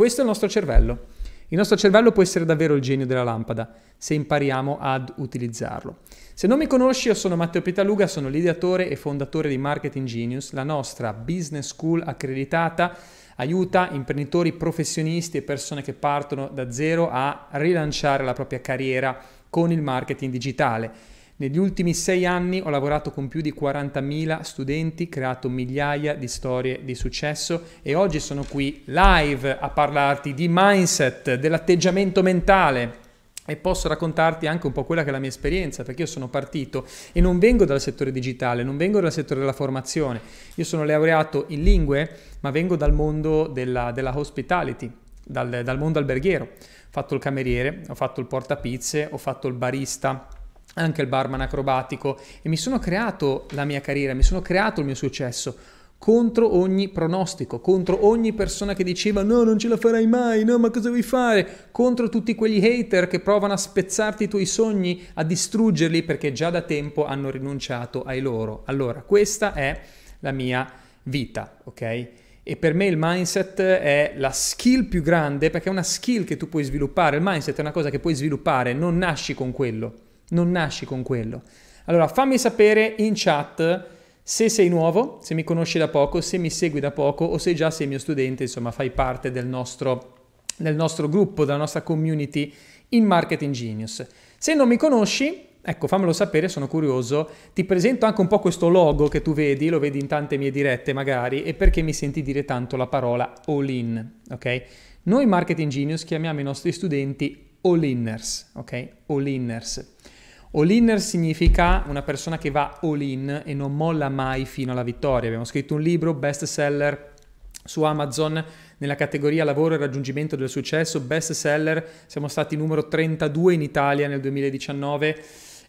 questo è il nostro cervello. Il nostro cervello può essere davvero il genio della lampada se impariamo ad utilizzarlo. Se non mi conosci, io sono Matteo Pitaluga, sono l'ideatore e fondatore di Marketing Genius, la nostra business school accreditata aiuta imprenditori professionisti e persone che partono da zero a rilanciare la propria carriera con il marketing digitale. Negli ultimi sei anni ho lavorato con più di 40.000 studenti, creato migliaia di storie di successo e oggi sono qui live a parlarti di mindset, dell'atteggiamento mentale. E posso raccontarti anche un po' quella che è la mia esperienza, perché io sono partito e non vengo dal settore digitale, non vengo dal settore della formazione, io sono laureato in lingue, ma vengo dal mondo della, della hospitality, dal, dal mondo alberghiero. Ho fatto il cameriere, ho fatto il portapizze, ho fatto il barista, anche il barman acrobatico e mi sono creato la mia carriera, mi sono creato il mio successo contro ogni pronostico, contro ogni persona che diceva no, non ce la farai mai, no, ma cosa vuoi fare? Contro tutti quegli hater che provano a spezzarti i tuoi sogni, a distruggerli perché già da tempo hanno rinunciato ai loro. Allora, questa è la mia vita, ok? E per me il mindset è la skill più grande perché è una skill che tu puoi sviluppare. Il mindset è una cosa che puoi sviluppare, non nasci con quello non nasci con quello. Allora fammi sapere in chat se sei nuovo, se mi conosci da poco, se mi segui da poco o se già sei mio studente, insomma fai parte del nostro, del nostro gruppo, della nostra community in Marketing Genius. Se non mi conosci, ecco fammelo sapere, sono curioso, ti presento anche un po' questo logo che tu vedi, lo vedi in tante mie dirette magari, e perché mi senti dire tanto la parola all in, ok? Noi Marketing Genius chiamiamo i nostri studenti all-inners, ok? All-inners. All-inner significa una persona che va all-in e non molla mai fino alla vittoria. Abbiamo scritto un libro, best seller su Amazon nella categoria lavoro e raggiungimento del successo, best seller, siamo stati numero 32 in Italia nel 2019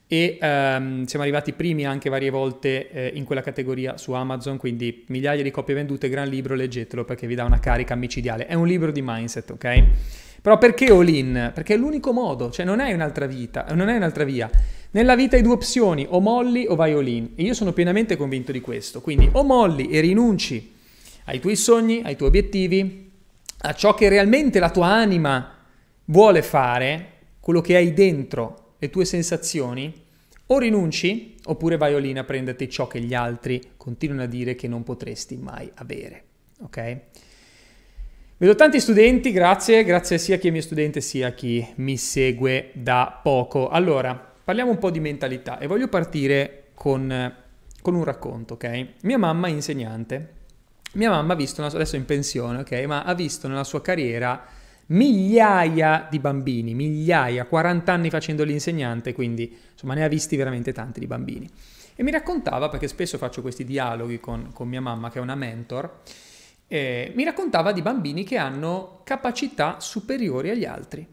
e um, siamo arrivati primi anche varie volte eh, in quella categoria su Amazon, quindi migliaia di copie vendute, gran libro, leggetelo perché vi dà una carica micidiale. È un libro di mindset, ok? Però perché all in? Perché è l'unico modo, cioè non hai un'altra vita, non hai un'altra via. Nella vita hai due opzioni, o molli o vai all in. E io sono pienamente convinto di questo. Quindi o molli e rinunci ai tuoi sogni, ai tuoi obiettivi, a ciò che realmente la tua anima vuole fare, quello che hai dentro, le tue sensazioni, o rinunci oppure vai all in a prenderti ciò che gli altri continuano a dire che non potresti mai avere. Ok? Vedo tanti studenti, grazie, grazie sia a chi è mio studente sia a chi mi segue da poco. Allora, parliamo un po' di mentalità e voglio partire con, con un racconto, ok? Mia mamma è insegnante. Mia mamma ha visto, adesso è in pensione, ok? Ma ha visto nella sua carriera migliaia di bambini, migliaia, 40 anni facendo l'insegnante, quindi insomma ne ha visti veramente tanti di bambini. E mi raccontava, perché spesso faccio questi dialoghi con, con mia mamma che è una mentor, eh, mi raccontava di bambini che hanno capacità superiori agli altri.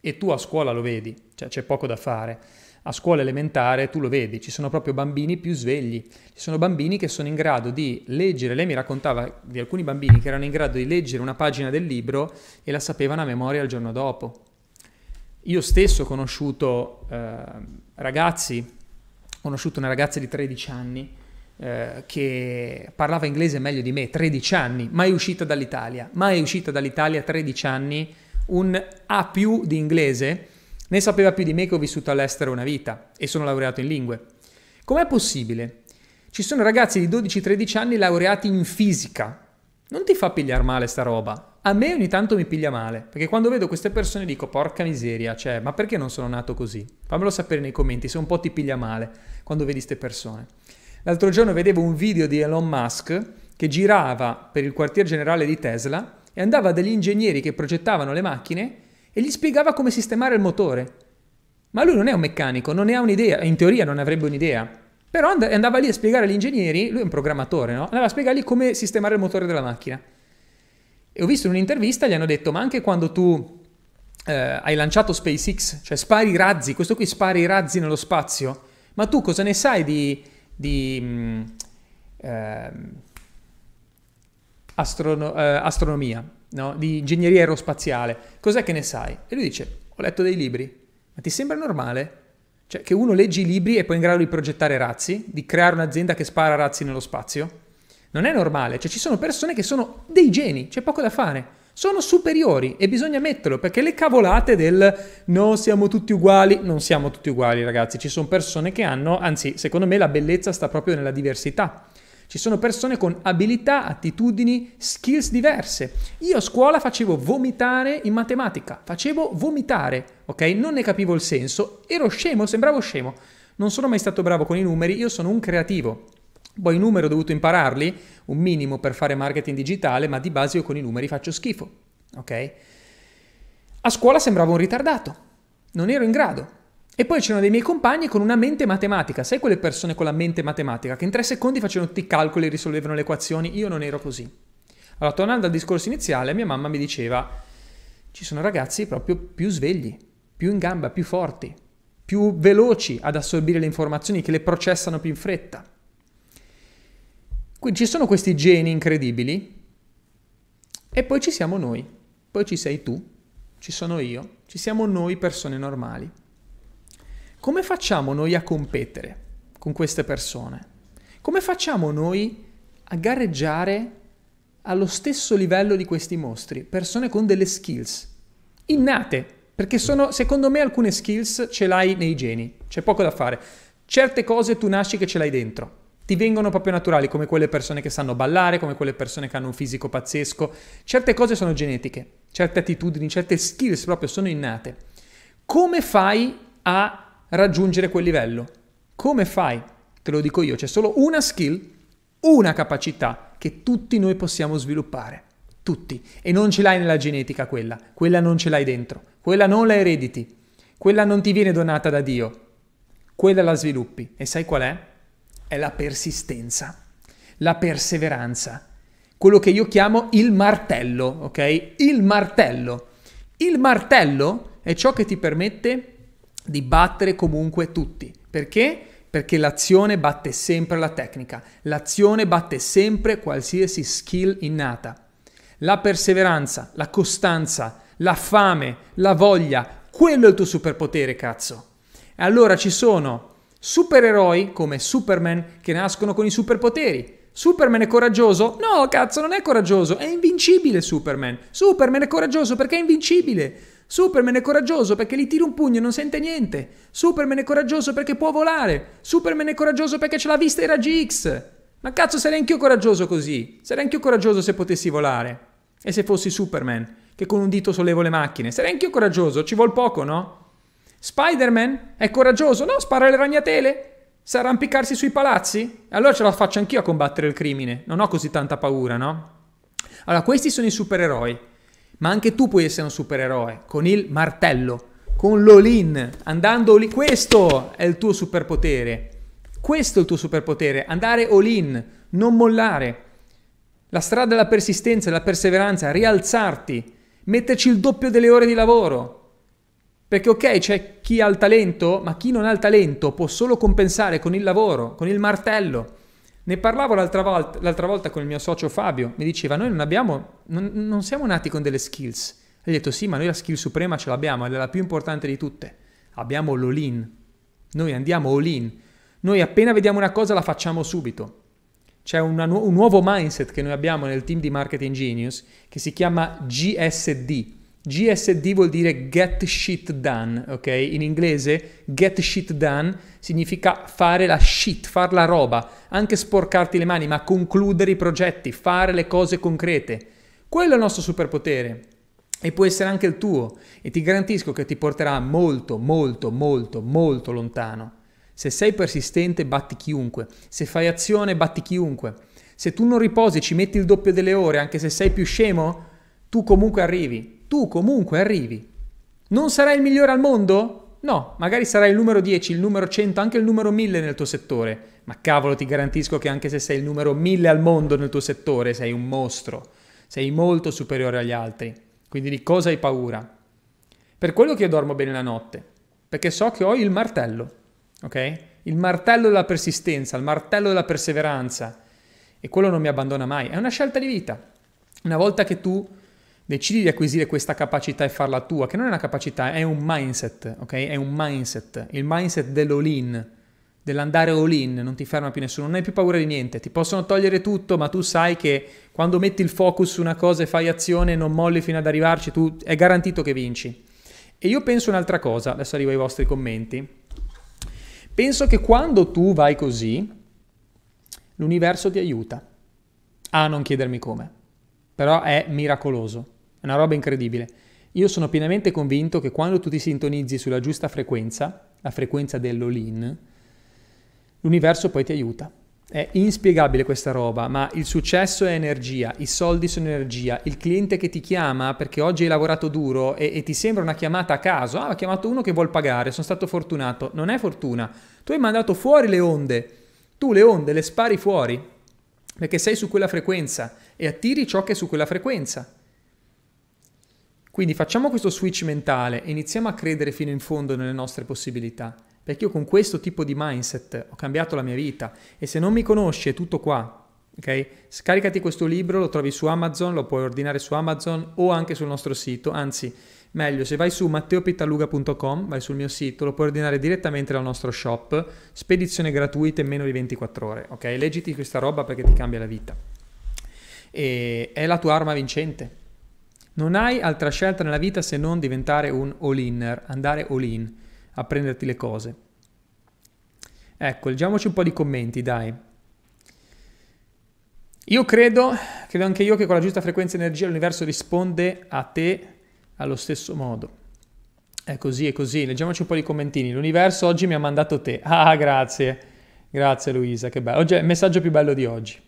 E tu a scuola lo vedi, cioè c'è poco da fare. A scuola elementare tu lo vedi, ci sono proprio bambini più svegli, ci sono bambini che sono in grado di leggere, lei mi raccontava di alcuni bambini che erano in grado di leggere una pagina del libro e la sapevano a memoria il giorno dopo. Io stesso ho conosciuto eh, ragazzi, ho conosciuto una ragazza di 13 anni eh, che parlava inglese meglio di me, 13 anni, mai uscita dall'Italia, mai uscita dall'Italia 13 anni, un A più di inglese, ne sapeva più di me che ho vissuto all'estero una vita e sono laureato in lingue. Com'è possibile? Ci sono ragazzi di 12-13 anni laureati in fisica. Non ti fa pigliare male sta roba? A me ogni tanto mi piglia male, perché quando vedo queste persone dico porca miseria, cioè ma perché non sono nato così? Fammelo sapere nei commenti se un po' ti piglia male quando vedi queste persone. L'altro giorno vedevo un video di Elon Musk che girava per il quartier generale di Tesla e andava dagli ingegneri che progettavano le macchine e gli spiegava come sistemare il motore. Ma lui non è un meccanico, non ne ha un'idea, in teoria non avrebbe un'idea. Però andava lì a spiegare agli ingegneri, lui è un programmatore, no? Andava a spiegargli come sistemare il motore della macchina. E ho visto in un'intervista, gli hanno detto, ma anche quando tu eh, hai lanciato SpaceX, cioè spari i razzi, questo qui spari i razzi nello spazio, ma tu cosa ne sai di, di eh, astrono- eh, astronomia, no? di ingegneria aerospaziale, cos'è che ne sai? E lui dice, ho letto dei libri, ma ti sembra normale? Cioè che uno legge i libri e poi è in grado di progettare razzi, di creare un'azienda che spara razzi nello spazio? Non è normale, cioè ci sono persone che sono dei geni, c'è poco da fare. Sono superiori e bisogna metterlo perché le cavolate del no siamo tutti uguali, non siamo tutti uguali ragazzi, ci sono persone che hanno, anzi secondo me la bellezza sta proprio nella diversità. Ci sono persone con abilità, attitudini, skills diverse. Io a scuola facevo vomitare in matematica, facevo vomitare, ok? Non ne capivo il senso, ero scemo, sembravo scemo. Non sono mai stato bravo con i numeri, io sono un creativo. Poi i numeri ho dovuto impararli, un minimo per fare marketing digitale, ma di base io con i numeri faccio schifo, ok? A scuola sembravo un ritardato, non ero in grado. E poi c'erano dei miei compagni con una mente matematica, sai quelle persone con la mente matematica che in tre secondi facevano tutti i calcoli e risolvevano le equazioni? Io non ero così. Allora, tornando al discorso iniziale, mia mamma mi diceva, ci sono ragazzi proprio più svegli, più in gamba, più forti, più veloci ad assorbire le informazioni, che le processano più in fretta. Quindi ci sono questi geni incredibili e poi ci siamo noi, poi ci sei tu, ci sono io, ci siamo noi persone normali. Come facciamo noi a competere con queste persone? Come facciamo noi a gareggiare allo stesso livello di questi mostri? Persone con delle skills innate, perché sono, secondo me, alcune skills ce l'hai nei geni, c'è poco da fare. Certe cose tu nasci che ce l'hai dentro. Ti vengono proprio naturali, come quelle persone che sanno ballare, come quelle persone che hanno un fisico pazzesco. Certe cose sono genetiche, certe attitudini, certe skills proprio sono innate. Come fai a raggiungere quel livello. Come fai? Te lo dico io, c'è solo una skill, una capacità che tutti noi possiamo sviluppare. Tutti. E non ce l'hai nella genetica quella, quella non ce l'hai dentro, quella non la erediti, quella non ti viene donata da Dio, quella la sviluppi. E sai qual è? È la persistenza, la perseveranza, quello che io chiamo il martello, ok? Il martello. Il martello è ciò che ti permette di battere comunque tutti. Perché? Perché l'azione batte sempre la tecnica, l'azione batte sempre qualsiasi skill innata. La perseveranza, la costanza, la fame, la voglia, quello è il tuo superpotere, cazzo. E allora ci sono supereroi come Superman che nascono con i superpoteri. Superman è coraggioso? No, cazzo, non è coraggioso, è invincibile Superman. Superman è coraggioso perché è invincibile. Superman è coraggioso perché gli tira un pugno e non sente niente. Superman è coraggioso perché può volare. Superman è coraggioso perché ce l'ha vista i raggi X. Ma cazzo sarei anch'io coraggioso così. Sarei anch'io coraggioso se potessi volare. E se fossi Superman, che con un dito sollevo le macchine. Sarei anch'io coraggioso, ci vuol poco, no? Spider-Man è coraggioso, no? Spara le ragnatele. Sa arrampicarsi sui palazzi? Allora ce la faccio anch'io a combattere il crimine. Non ho così tanta paura, no? Allora, questi sono i supereroi. Ma anche tu puoi essere un supereroe con il martello, con l'all-in, andando lì. Questo è il tuo superpotere. Questo è il tuo superpotere, andare all-in, non mollare. La strada della persistenza, della perseveranza, rialzarti, metterci il doppio delle ore di lavoro. Perché ok, c'è chi ha il talento, ma chi non ha il talento può solo compensare con il lavoro, con il martello. Ne parlavo l'altra volta, l'altra volta, con il mio socio Fabio, mi diceva noi non abbiamo, non, non siamo nati con delle skills. E gli ho detto sì, ma noi la skill suprema ce l'abbiamo ed è la più importante di tutte. Abbiamo l'all-in. Noi andiamo all-in. Noi appena vediamo una cosa la facciamo subito. C'è una, un nuovo mindset che noi abbiamo nel team di Marketing Genius che si chiama GSD, GSD vuol dire get shit done, ok? In inglese get shit done significa fare la shit, fare la roba, anche sporcarti le mani, ma concludere i progetti, fare le cose concrete. Quello è il nostro superpotere e può essere anche il tuo e ti garantisco che ti porterà molto, molto, molto, molto lontano. Se sei persistente batti chiunque, se fai azione batti chiunque. Se tu non riposi ci metti il doppio delle ore, anche se sei più scemo, tu comunque arrivi tu comunque arrivi. Non sarai il migliore al mondo? No, magari sarai il numero 10, il numero 100, anche il numero 1000 nel tuo settore. Ma cavolo, ti garantisco che anche se sei il numero 1000 al mondo nel tuo settore, sei un mostro. Sei molto superiore agli altri. Quindi di cosa hai paura? Per quello che io dormo bene la notte, perché so che ho il martello, ok? Il martello della persistenza, il martello della perseveranza. E quello non mi abbandona mai. È una scelta di vita. Una volta che tu decidi di acquisire questa capacità e farla tua, che non è una capacità, è un mindset, ok? È un mindset, il mindset dell'all-in, dell'andare all in, non ti ferma più nessuno, non hai più paura di niente, ti possono togliere tutto, ma tu sai che quando metti il focus su una cosa e fai azione non molli fino ad arrivarci, tu è garantito che vinci. E io penso un'altra cosa, adesso arrivo ai vostri commenti. Penso che quando tu vai così, l'universo ti aiuta a non chiedermi come. Però è miracoloso, è una roba incredibile. Io sono pienamente convinto che quando tu ti sintonizzi sulla giusta frequenza, la frequenza dell'all-in, l'universo poi ti aiuta. È inspiegabile questa roba, ma il successo è energia, i soldi sono energia, il cliente che ti chiama perché oggi hai lavorato duro e, e ti sembra una chiamata a caso, ah, ha chiamato uno che vuol pagare, sono stato fortunato, non è fortuna, tu hai mandato fuori le onde, tu le onde le spari fuori, perché sei su quella frequenza e attiri ciò che è su quella frequenza. Quindi facciamo questo switch mentale e iniziamo a credere fino in fondo nelle nostre possibilità. Perché io con questo tipo di mindset ho cambiato la mia vita e se non mi conosci è tutto qua. Ok? Scaricati questo libro, lo trovi su Amazon, lo puoi ordinare su Amazon o anche sul nostro sito, anzi meglio se vai su matteopitaluga.com, vai sul mio sito, lo puoi ordinare direttamente dal nostro shop, spedizione gratuita in meno di 24 ore, ok? Leggiti questa roba perché ti cambia la vita. E è la tua arma vincente. Non hai altra scelta nella vita se non diventare un all-inner, andare all-in a prenderti le cose. Ecco, leggiamoci un po' di commenti, dai. Io credo, credo anche io che con la giusta frequenza di energia l'universo risponde a te allo stesso modo. È così, è così. Leggiamoci un po' di commentini. L'universo oggi mi ha mandato te. Ah, grazie. Grazie Luisa, che bello. Oggi è il messaggio più bello di oggi.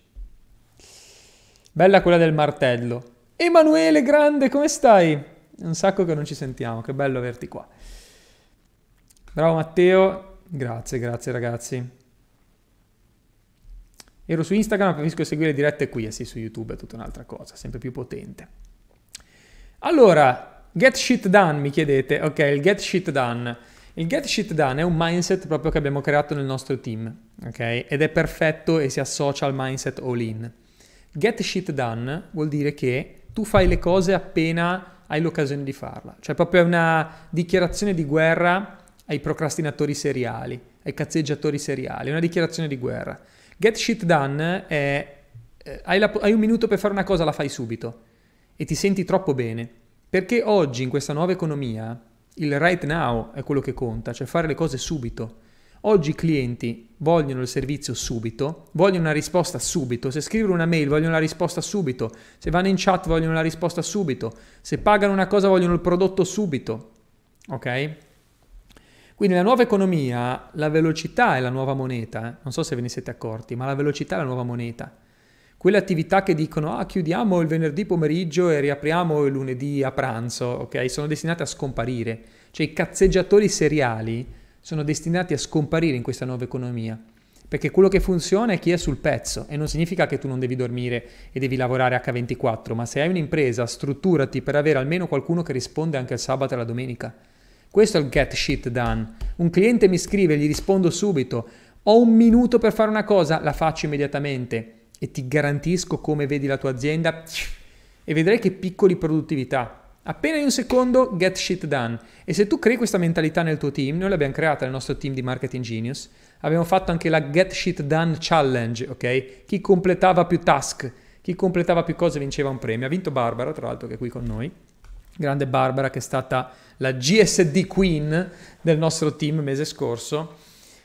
Bella quella del martello. Emanuele, grande, come stai? Un sacco che non ci sentiamo, che bello averti qua. Bravo Matteo, grazie, grazie ragazzi. Ero su Instagram, preferisco seguire dirette qui, e sì, su YouTube è tutta un'altra cosa, sempre più potente. Allora, get shit done, mi chiedete. Ok, il get shit done. Il get shit done è un mindset proprio che abbiamo creato nel nostro team, ok? Ed è perfetto e si associa al mindset all in. Get shit done vuol dire che tu fai le cose appena hai l'occasione di farla. Cioè proprio una dichiarazione di guerra ai procrastinatori seriali, ai cazzeggiatori seriali, una dichiarazione di guerra. Get shit done è eh, hai, la, hai un minuto per fare una cosa, la fai subito e ti senti troppo bene. Perché oggi in questa nuova economia il right now è quello che conta, cioè fare le cose subito. Oggi i clienti vogliono il servizio subito, vogliono una risposta subito, se scrivono una mail vogliono la risposta subito, se vanno in chat vogliono la risposta subito, se pagano una cosa vogliono il prodotto subito. Ok? Quindi nella nuova economia la velocità è la nuova moneta, eh? non so se ve ne siete accorti, ma la velocità è la nuova moneta. Quelle attività che dicono ah chiudiamo il venerdì pomeriggio e riapriamo il lunedì a pranzo, ok? Sono destinate a scomparire. Cioè i cazzeggiatori seriali sono destinati a scomparire in questa nuova economia. Perché quello che funziona è chi è sul pezzo e non significa che tu non devi dormire e devi lavorare H24, ma se hai un'impresa strutturati per avere almeno qualcuno che risponde anche il sabato e la domenica. Questo è il get shit done. Un cliente mi scrive, gli rispondo subito. Ho un minuto per fare una cosa, la faccio immediatamente e ti garantisco come vedi la tua azienda e vedrai che piccoli produttività. Appena in un secondo, get shit done. E se tu crei questa mentalità nel tuo team, noi l'abbiamo creata nel nostro team di Marketing Genius, abbiamo fatto anche la Get Shit Done Challenge, ok? Chi completava più task, chi completava più cose vinceva un premio. Ha vinto Barbara, tra l'altro, che è qui con noi. Grande Barbara, che è stata la GSD Queen del nostro team mese scorso,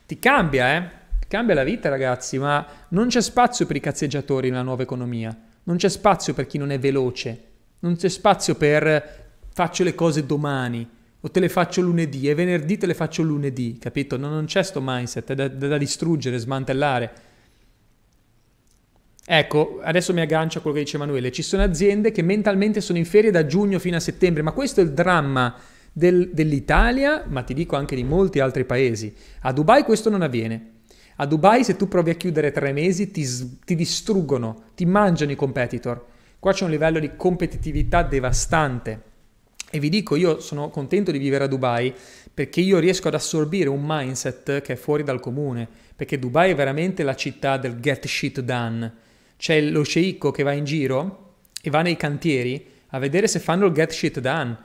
ti cambia, eh? Ti cambia la vita, ragazzi, ma non c'è spazio per i cazzeggiatori nella nuova economia. Non c'è spazio per chi non è veloce. Non c'è spazio per faccio le cose domani o te le faccio lunedì e venerdì te le faccio lunedì, capito? Non, non c'è sto mindset, è da, da distruggere, smantellare. Ecco, adesso mi aggancio a quello che dice Emanuele, ci sono aziende che mentalmente sono in ferie da giugno fino a settembre, ma questo è il dramma del, dell'Italia, ma ti dico anche di molti altri paesi. A Dubai questo non avviene. A Dubai se tu provi a chiudere tre mesi ti, ti distruggono, ti mangiano i competitor. Qua c'è un livello di competitività devastante. E vi dico, io sono contento di vivere a Dubai perché io riesco ad assorbire un mindset che è fuori dal comune, perché Dubai è veramente la città del get shit done. C'è lo sceicco che va in giro e va nei cantieri a vedere se fanno il get shit done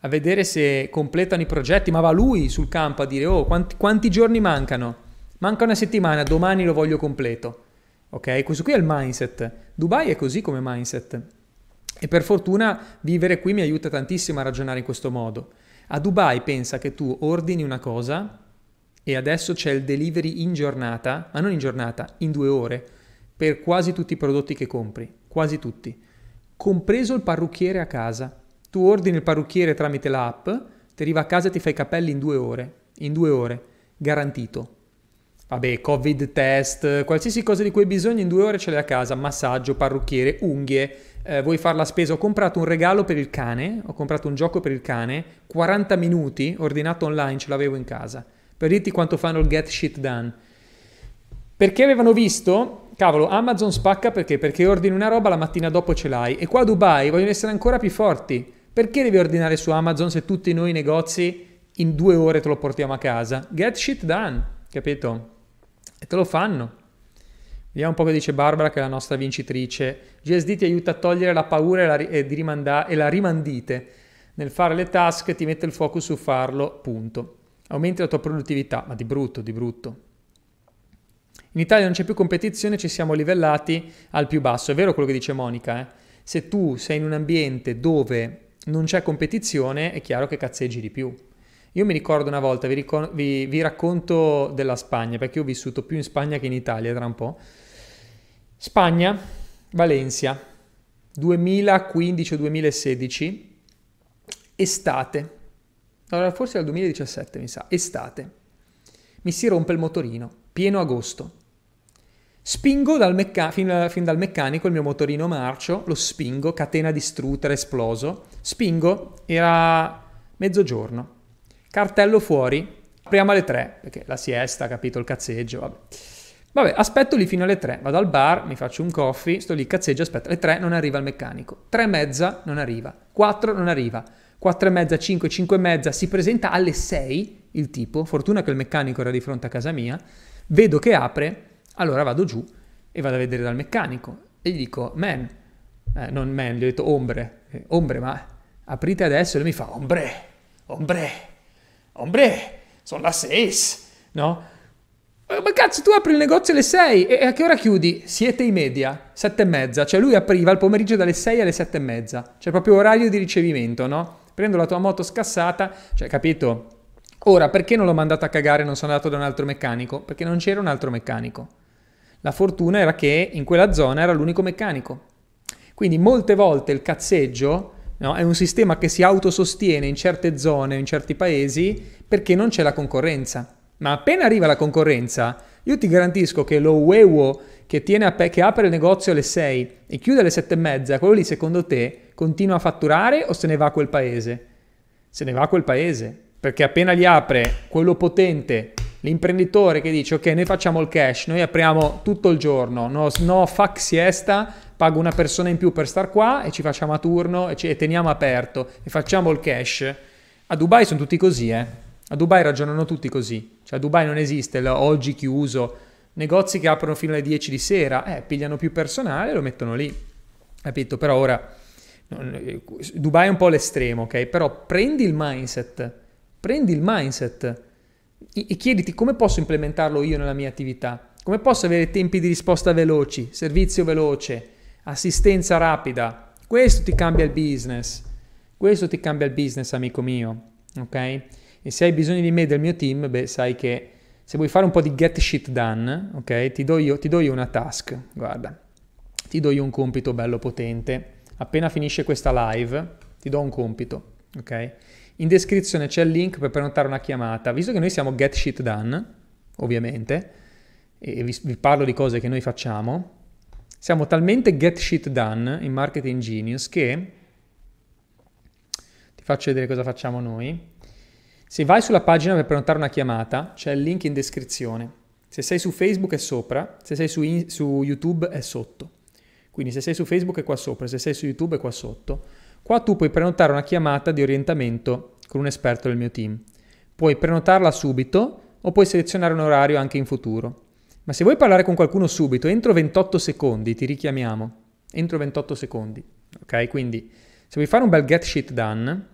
a vedere se completano i progetti, ma va lui sul campo a dire oh quanti, quanti giorni mancano? Manca una settimana, domani lo voglio completo. Ok? Questo qui è il mindset. Dubai è così come mindset. E per fortuna vivere qui mi aiuta tantissimo a ragionare in questo modo. A Dubai pensa che tu ordini una cosa e adesso c'è il delivery in giornata, ma non in giornata, in due ore, per quasi tutti i prodotti che compri, quasi tutti, compreso il parrucchiere a casa. Tu ordini il parrucchiere tramite l'app, ti arriva a casa e ti fai i capelli in due ore, in due ore, garantito. Vabbè, covid test, qualsiasi cosa di cui hai bisogno in due ore ce l'hai a casa, massaggio, parrucchiere, unghie, eh, vuoi fare la spesa, ho comprato un regalo per il cane, ho comprato un gioco per il cane, 40 minuti, ordinato online, ce l'avevo in casa, per dirti quanto fanno il get shit done. Perché avevano visto, cavolo, Amazon spacca perché? Perché ordini una roba, la mattina dopo ce l'hai, e qua a Dubai vogliono essere ancora più forti. Perché devi ordinare su Amazon se tutti noi negozi in due ore te lo portiamo a casa? Get shit done, capito? Te lo fanno. Vediamo un po' che dice Barbara, che è la nostra vincitrice. GSD ti aiuta a togliere la paura e la, ri- e rimanda- e la rimandite. Nel fare le task ti mette il focus su farlo, punto. Aumenti la tua produttività, ma di brutto, di brutto. In Italia non c'è più competizione, ci siamo livellati al più basso. È vero quello che dice Monica, eh? Se tu sei in un ambiente dove non c'è competizione, è chiaro che cazzeggi di più. Io mi ricordo una volta, vi, ricon- vi, vi, racconto della Spagna, perché ho vissuto più in Spagna che in Italia tra un po'. Spagna, Valencia, 2015 o 2016, estate. Allora, forse era il 2017, mi sa, estate. Mi si rompe il motorino, pieno agosto. Spingo dal mecca- fin, fin, dal meccanico il mio motorino marcio, lo spingo, catena distrutta, esploso. Spingo, era mezzogiorno cartello fuori, apriamo alle 3, perché la siesta, capito, il cazzeggio, vabbè. Vabbè, aspetto lì fino alle 3, vado al bar, mi faccio un coffee, sto lì, cazzeggio, aspetto, alle 3 non arriva il meccanico, 3 e mezza non arriva, 4 non arriva, 4 e mezza, 5, 5 e mezza, si presenta alle 6 il tipo, fortuna che il meccanico era di fronte a casa mia, vedo che apre, allora vado giù e vado a vedere dal meccanico. E gli dico, man, eh, non man, gli ho detto ombre, eh, ombre, ma aprite adesso. E lui mi fa, ombre, ombre, Ombre, sono le 6, no? Eh, ma cazzo, tu apri il negozio alle 6 e a che ora chiudi? Siete i media, 7 e mezza. Cioè lui apriva il pomeriggio dalle 6 alle 7 e mezza. Cioè proprio orario di ricevimento, no? Prendo la tua moto scassata, cioè capito? Ora, perché non l'ho mandato a cagare e non sono andato da un altro meccanico? Perché non c'era un altro meccanico. La fortuna era che in quella zona era l'unico meccanico. Quindi molte volte il cazzeggio No? È un sistema che si autosostiene in certe zone, in certi paesi, perché non c'è la concorrenza. Ma appena arriva la concorrenza, io ti garantisco che lo Uewo che, pe- che apre il negozio alle 6 e chiude alle 7 e mezza, quello lì secondo te continua a fatturare o se ne va a quel paese? Se ne va a quel paese, perché appena gli apre quello potente, l'imprenditore che dice ok noi facciamo il cash, noi apriamo tutto il giorno, no, no fuck siesta, pago una persona in più per star qua e ci facciamo a turno e, ci, e teniamo aperto e facciamo il cash. A Dubai sono tutti così, eh. A Dubai ragionano tutti così. Cioè a Dubai non esiste oggi chiuso, negozi che aprono fino alle 10 di sera, eh, pigliano più personale e lo mettono lì. Capito? Però ora Dubai è un po' l'estremo, ok? Però prendi il mindset, prendi il mindset e chiediti come posso implementarlo io nella mia attività. Come posso avere tempi di risposta veloci, servizio veloce, assistenza rapida. Questo ti cambia il business. Questo ti cambia il business, amico mio. Ok? E se hai bisogno di me e del mio team, beh, sai che se vuoi fare un po' di get shit done, ok? Ti do io, ti do io una task. Guarda, ti do io un compito bello potente. Appena finisce questa live, ti do un compito, ok? In descrizione c'è il link per prenotare una chiamata. Visto che noi siamo get shit done, ovviamente, e vi, vi parlo di cose che noi facciamo, siamo talmente get shit done in Marketing Genius che ti faccio vedere cosa facciamo noi. Se vai sulla pagina per prenotare una chiamata, c'è il link in descrizione. Se sei su Facebook è sopra, se sei su, in, su YouTube è sotto. Quindi se sei su Facebook è qua sopra, se sei su YouTube è qua sotto. Qua tu puoi prenotare una chiamata di orientamento con un esperto del mio team. Puoi prenotarla subito o puoi selezionare un orario anche in futuro. Ma se vuoi parlare con qualcuno subito, entro 28 secondi ti richiamiamo. Entro 28 secondi. Ok? Quindi se vuoi fare un bel get shit done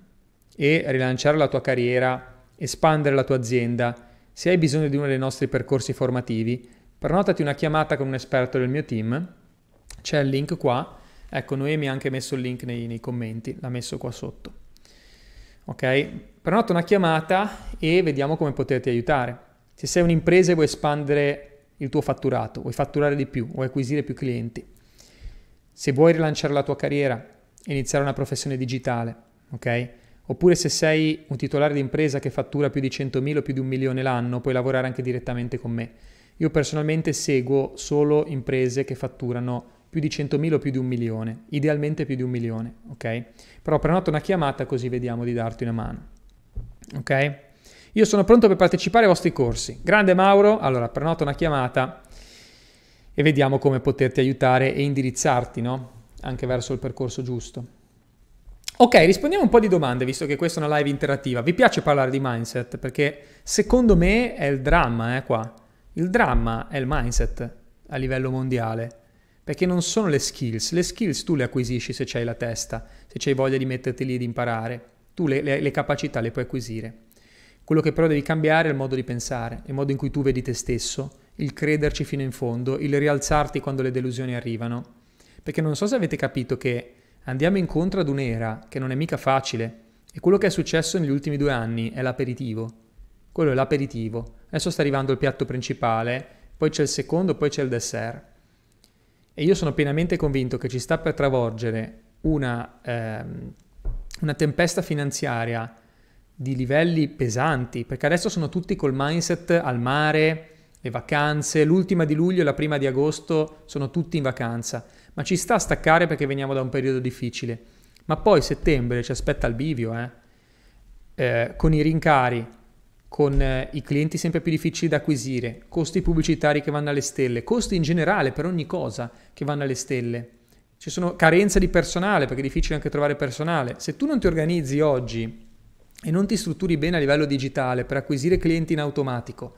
e rilanciare la tua carriera, espandere la tua azienda, se hai bisogno di uno dei nostri percorsi formativi, prenotati una chiamata con un esperto del mio team, c'è il link qua, ecco Noemi ha anche messo il link nei, nei commenti, l'ha messo qua sotto. Ok? Prenota una chiamata e vediamo come poterti aiutare. Se sei un'impresa e vuoi espandere il tuo fatturato, vuoi fatturare di più, vuoi acquisire più clienti, se vuoi rilanciare la tua carriera iniziare una professione digitale, ok? Oppure se sei un titolare di impresa che fattura più di 100.000 o più di un milione l'anno, puoi lavorare anche direttamente con me. Io personalmente seguo solo imprese che fatturano più di 100.000 o più di un milione, idealmente più di un milione, ok? Però prenota una chiamata così vediamo di darti una mano, ok? Io sono pronto per partecipare ai vostri corsi. Grande Mauro, allora prenota una chiamata e vediamo come poterti aiutare e indirizzarti, no? Anche verso il percorso giusto. Ok, rispondiamo un po' di domande, visto che questa è una live interattiva. Vi piace parlare di mindset? Perché secondo me è il dramma, eh, qua. Il dramma è il mindset a livello mondiale. Perché non sono le skills. Le skills tu le acquisisci se c'hai la testa, se c'hai voglia di metterti lì ed imparare. Tu le, le, le capacità le puoi acquisire. Quello che però devi cambiare è il modo di pensare, il modo in cui tu vedi te stesso, il crederci fino in fondo, il rialzarti quando le delusioni arrivano. Perché non so se avete capito che andiamo incontro ad un'era che non è mica facile e quello che è successo negli ultimi due anni è l'aperitivo. Quello è l'aperitivo. Adesso sta arrivando il piatto principale, poi c'è il secondo, poi c'è il dessert. E io sono pienamente convinto che ci sta per travolgere una, ehm, una tempesta finanziaria di livelli pesanti, perché adesso sono tutti col mindset al mare, le vacanze, l'ultima di luglio e la prima di agosto sono tutti in vacanza, ma ci sta a staccare perché veniamo da un periodo difficile. Ma poi settembre ci aspetta il bivio, eh? Eh, con i rincari, con eh, i clienti sempre più difficili da acquisire, costi pubblicitari che vanno alle stelle, costi in generale per ogni cosa che vanno alle stelle. Ci sono carenze di personale perché è difficile anche trovare personale. Se tu non ti organizzi oggi e non ti strutturi bene a livello digitale per acquisire clienti in automatico,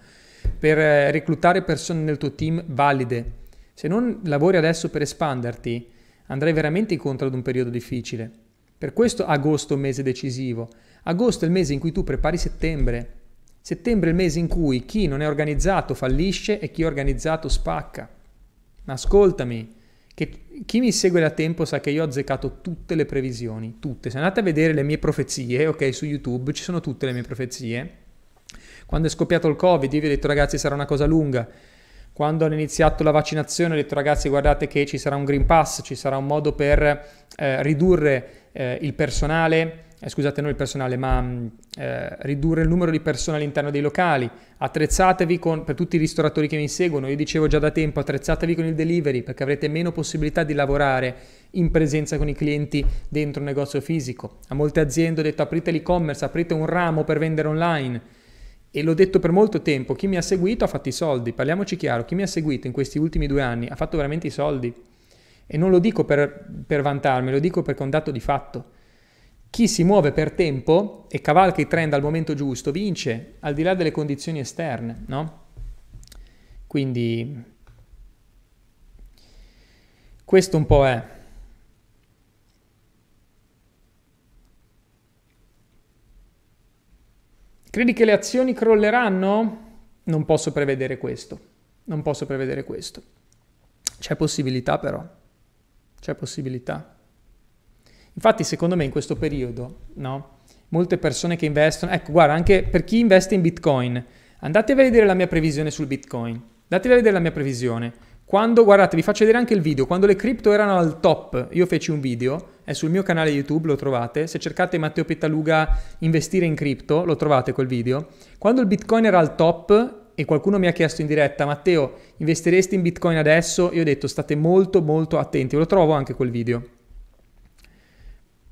per eh, reclutare persone nel tuo team valide. Se non lavori adesso per espanderti, andrai veramente incontro ad un periodo difficile. Per questo agosto è un mese decisivo. Agosto è il mese in cui tu prepari settembre. Settembre è il mese in cui chi non è organizzato fallisce e chi è organizzato spacca. Ma ascoltami, che chi mi segue da tempo sa che io ho azzeccato tutte le previsioni, tutte. Se andate a vedere le mie profezie, ok, su YouTube ci sono tutte le mie profezie quando è scoppiato il Covid, io vi ho detto ragazzi sarà una cosa lunga. Quando hanno iniziato la vaccinazione ho detto ragazzi guardate che ci sarà un Green Pass, ci sarà un modo per eh, ridurre eh, il personale, eh, scusate non il personale, ma mm, eh, ridurre il numero di persone all'interno dei locali, attrezzatevi con, per tutti i ristoratori che mi seguono, io dicevo già da tempo, attrezzatevi con il delivery perché avrete meno possibilità di lavorare in presenza con i clienti dentro un negozio fisico. A molte aziende ho detto aprite l'e-commerce, aprite un ramo per vendere online e l'ho detto per molto tempo, chi mi ha seguito ha fatto i soldi, parliamoci chiaro, chi mi ha seguito in questi ultimi due anni ha fatto veramente i soldi. E non lo dico per, per vantarmi, lo dico perché è un dato di fatto. Chi si muove per tempo e cavalca i trend al momento giusto vince, al di là delle condizioni esterne, no? Quindi questo un po' è. Credi che le azioni crolleranno? Non posso prevedere questo. Non posso prevedere questo. C'è possibilità però. C'è possibilità. Infatti, secondo me, in questo periodo, no? Molte persone che investono, ecco, guarda, anche per chi investe in Bitcoin, andate a vedere la mia previsione sul Bitcoin. Andatevi a vedere la mia previsione. Quando, guardate, vi faccio vedere anche il video, quando le cripto erano al top, io feci un video, è sul mio canale YouTube, lo trovate, se cercate Matteo Pittaluga investire in cripto, lo trovate quel video. Quando il Bitcoin era al top e qualcuno mi ha chiesto in diretta, Matteo, investiresti in Bitcoin adesso? Io ho detto, state molto molto attenti, lo trovo anche quel video.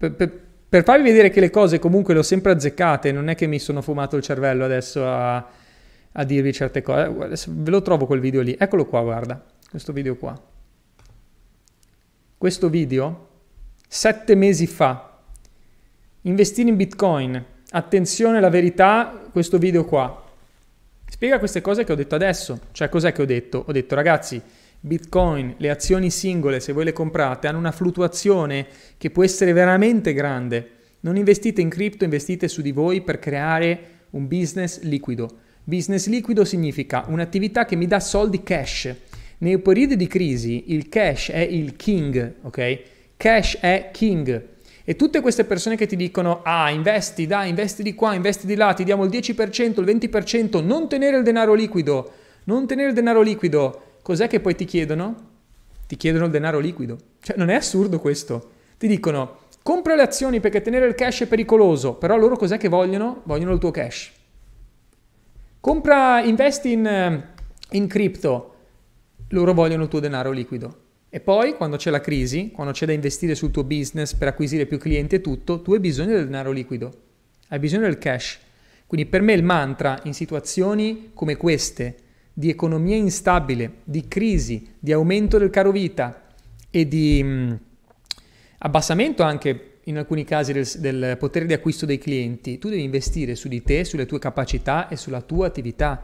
Per, per, per farvi vedere che le cose comunque le ho sempre azzeccate, non è che mi sono fumato il cervello adesso a, a dirvi certe cose, ve lo trovo quel video lì, eccolo qua, guarda questo video qua. Questo video, sette mesi fa, investire in Bitcoin, attenzione alla verità, questo video qua. Spiega queste cose che ho detto adesso, cioè cos'è che ho detto? Ho detto ragazzi, Bitcoin, le azioni singole, se voi le comprate, hanno una fluttuazione che può essere veramente grande. Non investite in cripto, investite su di voi per creare un business liquido. Business liquido significa un'attività che mi dà soldi cash. Nei periodi di crisi il cash è il king, ok? Cash è king. E tutte queste persone che ti dicono, ah, investi, dai, investi di qua, investi di là, ti diamo il 10%, il 20%, non tenere il denaro liquido, non tenere il denaro liquido, cos'è che poi ti chiedono? Ti chiedono il denaro liquido. Cioè, non è assurdo questo. Ti dicono, compra le azioni perché tenere il cash è pericoloso, però loro cos'è che vogliono? Vogliono il tuo cash. Compra, investi in, eh, in cripto, loro vogliono il tuo denaro liquido. E poi, quando c'è la crisi, quando c'è da investire sul tuo business per acquisire più clienti e tutto, tu hai bisogno del denaro liquido, hai bisogno del cash. Quindi per me il mantra in situazioni come queste, di economia instabile, di crisi, di aumento del caro vita e di mh, mm, abbassamento anche in alcuni casi del, del potere di acquisto dei clienti, tu devi investire su di te, sulle tue capacità e sulla tua attività.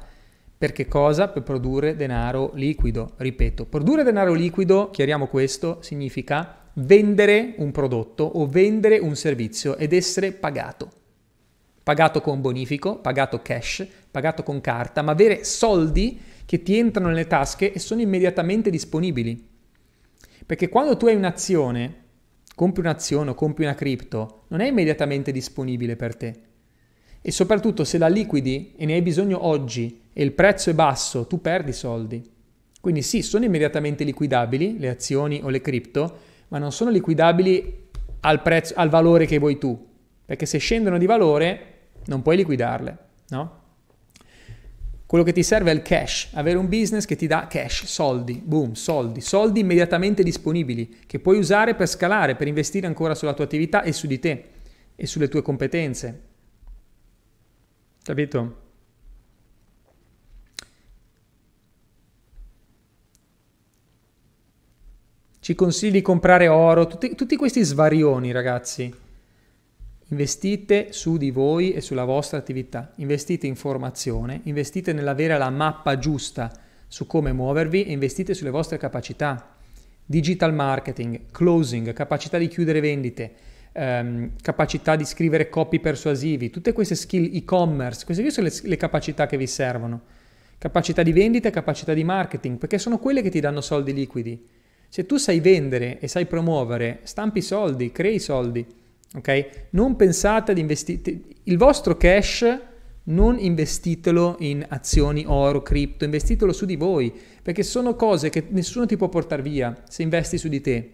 Per che cosa? Per produrre denaro liquido. Ripeto, produrre denaro liquido, chiariamo questo, significa vendere un prodotto o vendere un servizio ed essere pagato. Pagato con bonifico, pagato cash, pagato con carta, ma avere soldi che ti entrano nelle tasche e sono immediatamente disponibili. Perché quando tu hai un'azione, compri un'azione o compri una cripto, non è immediatamente disponibile per te. E soprattutto se la liquidi e ne hai bisogno oggi e il prezzo è basso, tu perdi soldi. Quindi sì, sono immediatamente liquidabili le azioni o le cripto, ma non sono liquidabili al, prezzo, al valore che vuoi tu, perché se scendono di valore non puoi liquidarle, no? Quello che ti serve è il cash, avere un business che ti dà cash, soldi, boom, soldi, soldi immediatamente disponibili, che puoi usare per scalare, per investire ancora sulla tua attività e su di te e sulle tue competenze. Capito? Ci consigli di comprare oro, tutti, tutti questi svarioni ragazzi. Investite su di voi e sulla vostra attività, investite in formazione, investite nell'avere la mappa giusta su come muovervi e investite sulle vostre capacità. Digital marketing, closing, capacità di chiudere vendite, ehm, capacità di scrivere copy persuasivi, tutte queste skill e-commerce, queste qui sono le, le capacità che vi servono. Capacità di vendita e capacità di marketing, perché sono quelle che ti danno soldi liquidi. Se tu sai vendere e sai promuovere, stampi soldi, crei soldi, ok? Non pensate ad investire il vostro cash non investitelo in azioni, oro, cripto, investitelo su di voi, perché sono cose che nessuno ti può portare via se investi su di te.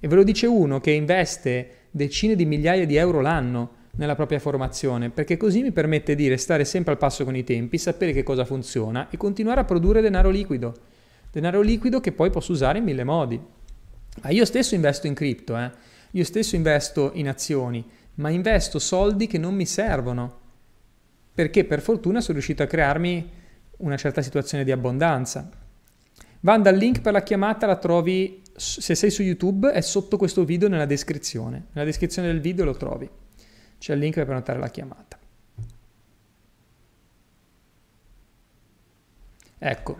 E ve lo dice uno che investe decine di migliaia di euro l'anno nella propria formazione, perché così mi permette di restare sempre al passo con i tempi, sapere che cosa funziona e continuare a produrre denaro liquido denaro liquido che poi posso usare in mille modi. Ma io stesso investo in cripto, eh? Io stesso investo in azioni, ma investo soldi che non mi servono, perché per fortuna sono riuscito a crearmi una certa situazione di abbondanza. Vanda, il link per la chiamata la trovi, se sei su YouTube, è sotto questo video nella descrizione. Nella descrizione del video lo trovi. C'è il link per prenotare la chiamata. Ecco,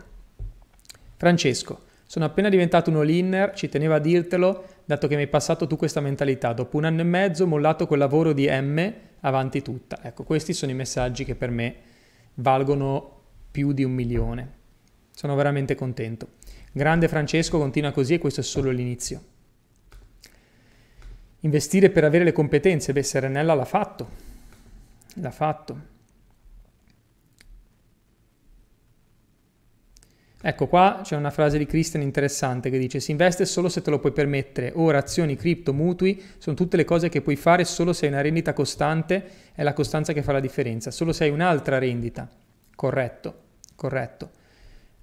Francesco, sono appena diventato un all-inner, ci tenevo a dirtelo, dato che mi hai passato tu questa mentalità. Dopo un anno e mezzo ho mollato quel lavoro di M, avanti tutta. Ecco, questi sono i messaggi che per me valgono più di un milione. Sono veramente contento. Grande Francesco, continua così e questo è solo l'inizio. Investire per avere le competenze, beh, Serenella l'ha fatto. L'ha fatto. Ecco qua c'è una frase di Christian interessante che dice si investe solo se te lo puoi permettere, ora azioni, cripto, mutui sono tutte le cose che puoi fare solo se hai una rendita costante, è la costanza che fa la differenza, solo se hai un'altra rendita. Corretto, corretto.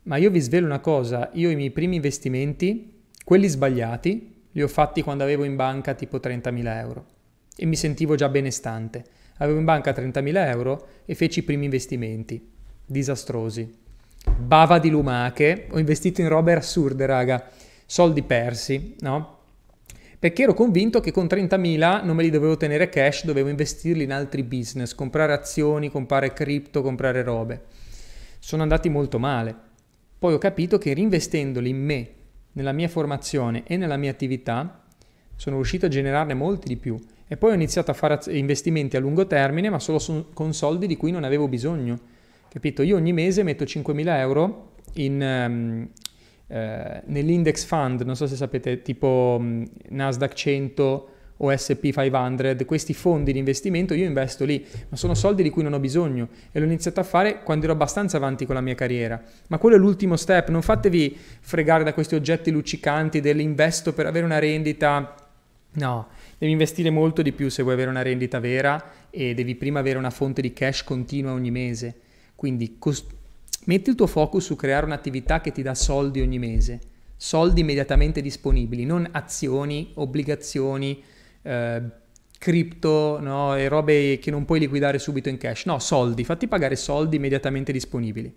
Ma io vi svelo una cosa, io i miei primi investimenti, quelli sbagliati, li ho fatti quando avevo in banca tipo 30.000 euro e mi sentivo già benestante. Avevo in banca 30.000 euro e feci i primi investimenti, disastrosi bava di lumache, ho investito in robe assurde, raga, soldi persi, no? Perché ero convinto che con 30.000 non me li dovevo tenere cash, dovevo investirli in altri business, comprare azioni, comprare cripto, comprare robe. Sono andati molto male. Poi ho capito che reinvestendoli in me, nella mia formazione e nella mia attività, sono riuscito a generarne molti di più. E poi ho iniziato a fare investimenti a lungo termine, ma solo con soldi di cui non avevo bisogno capito? Io ogni mese metto 5.000 euro in, um, eh, nell'index fund, non so se sapete, tipo um, Nasdaq 100 o SP 500, questi fondi di investimento io investo lì, ma sono soldi di cui non ho bisogno e l'ho iniziato a fare quando ero abbastanza avanti con la mia carriera. Ma quello è l'ultimo step, non fatevi fregare da questi oggetti luccicanti dell'investo per avere una rendita. No, devi investire molto di più se vuoi avere una rendita vera e devi prima avere una fonte di cash continua ogni mese. Quindi cost- metti il tuo focus su creare un'attività che ti dà soldi ogni mese, soldi immediatamente disponibili, non azioni, obbligazioni, eh, cripto no? e robe che non puoi liquidare subito in cash. No, soldi, fatti pagare soldi immediatamente disponibili.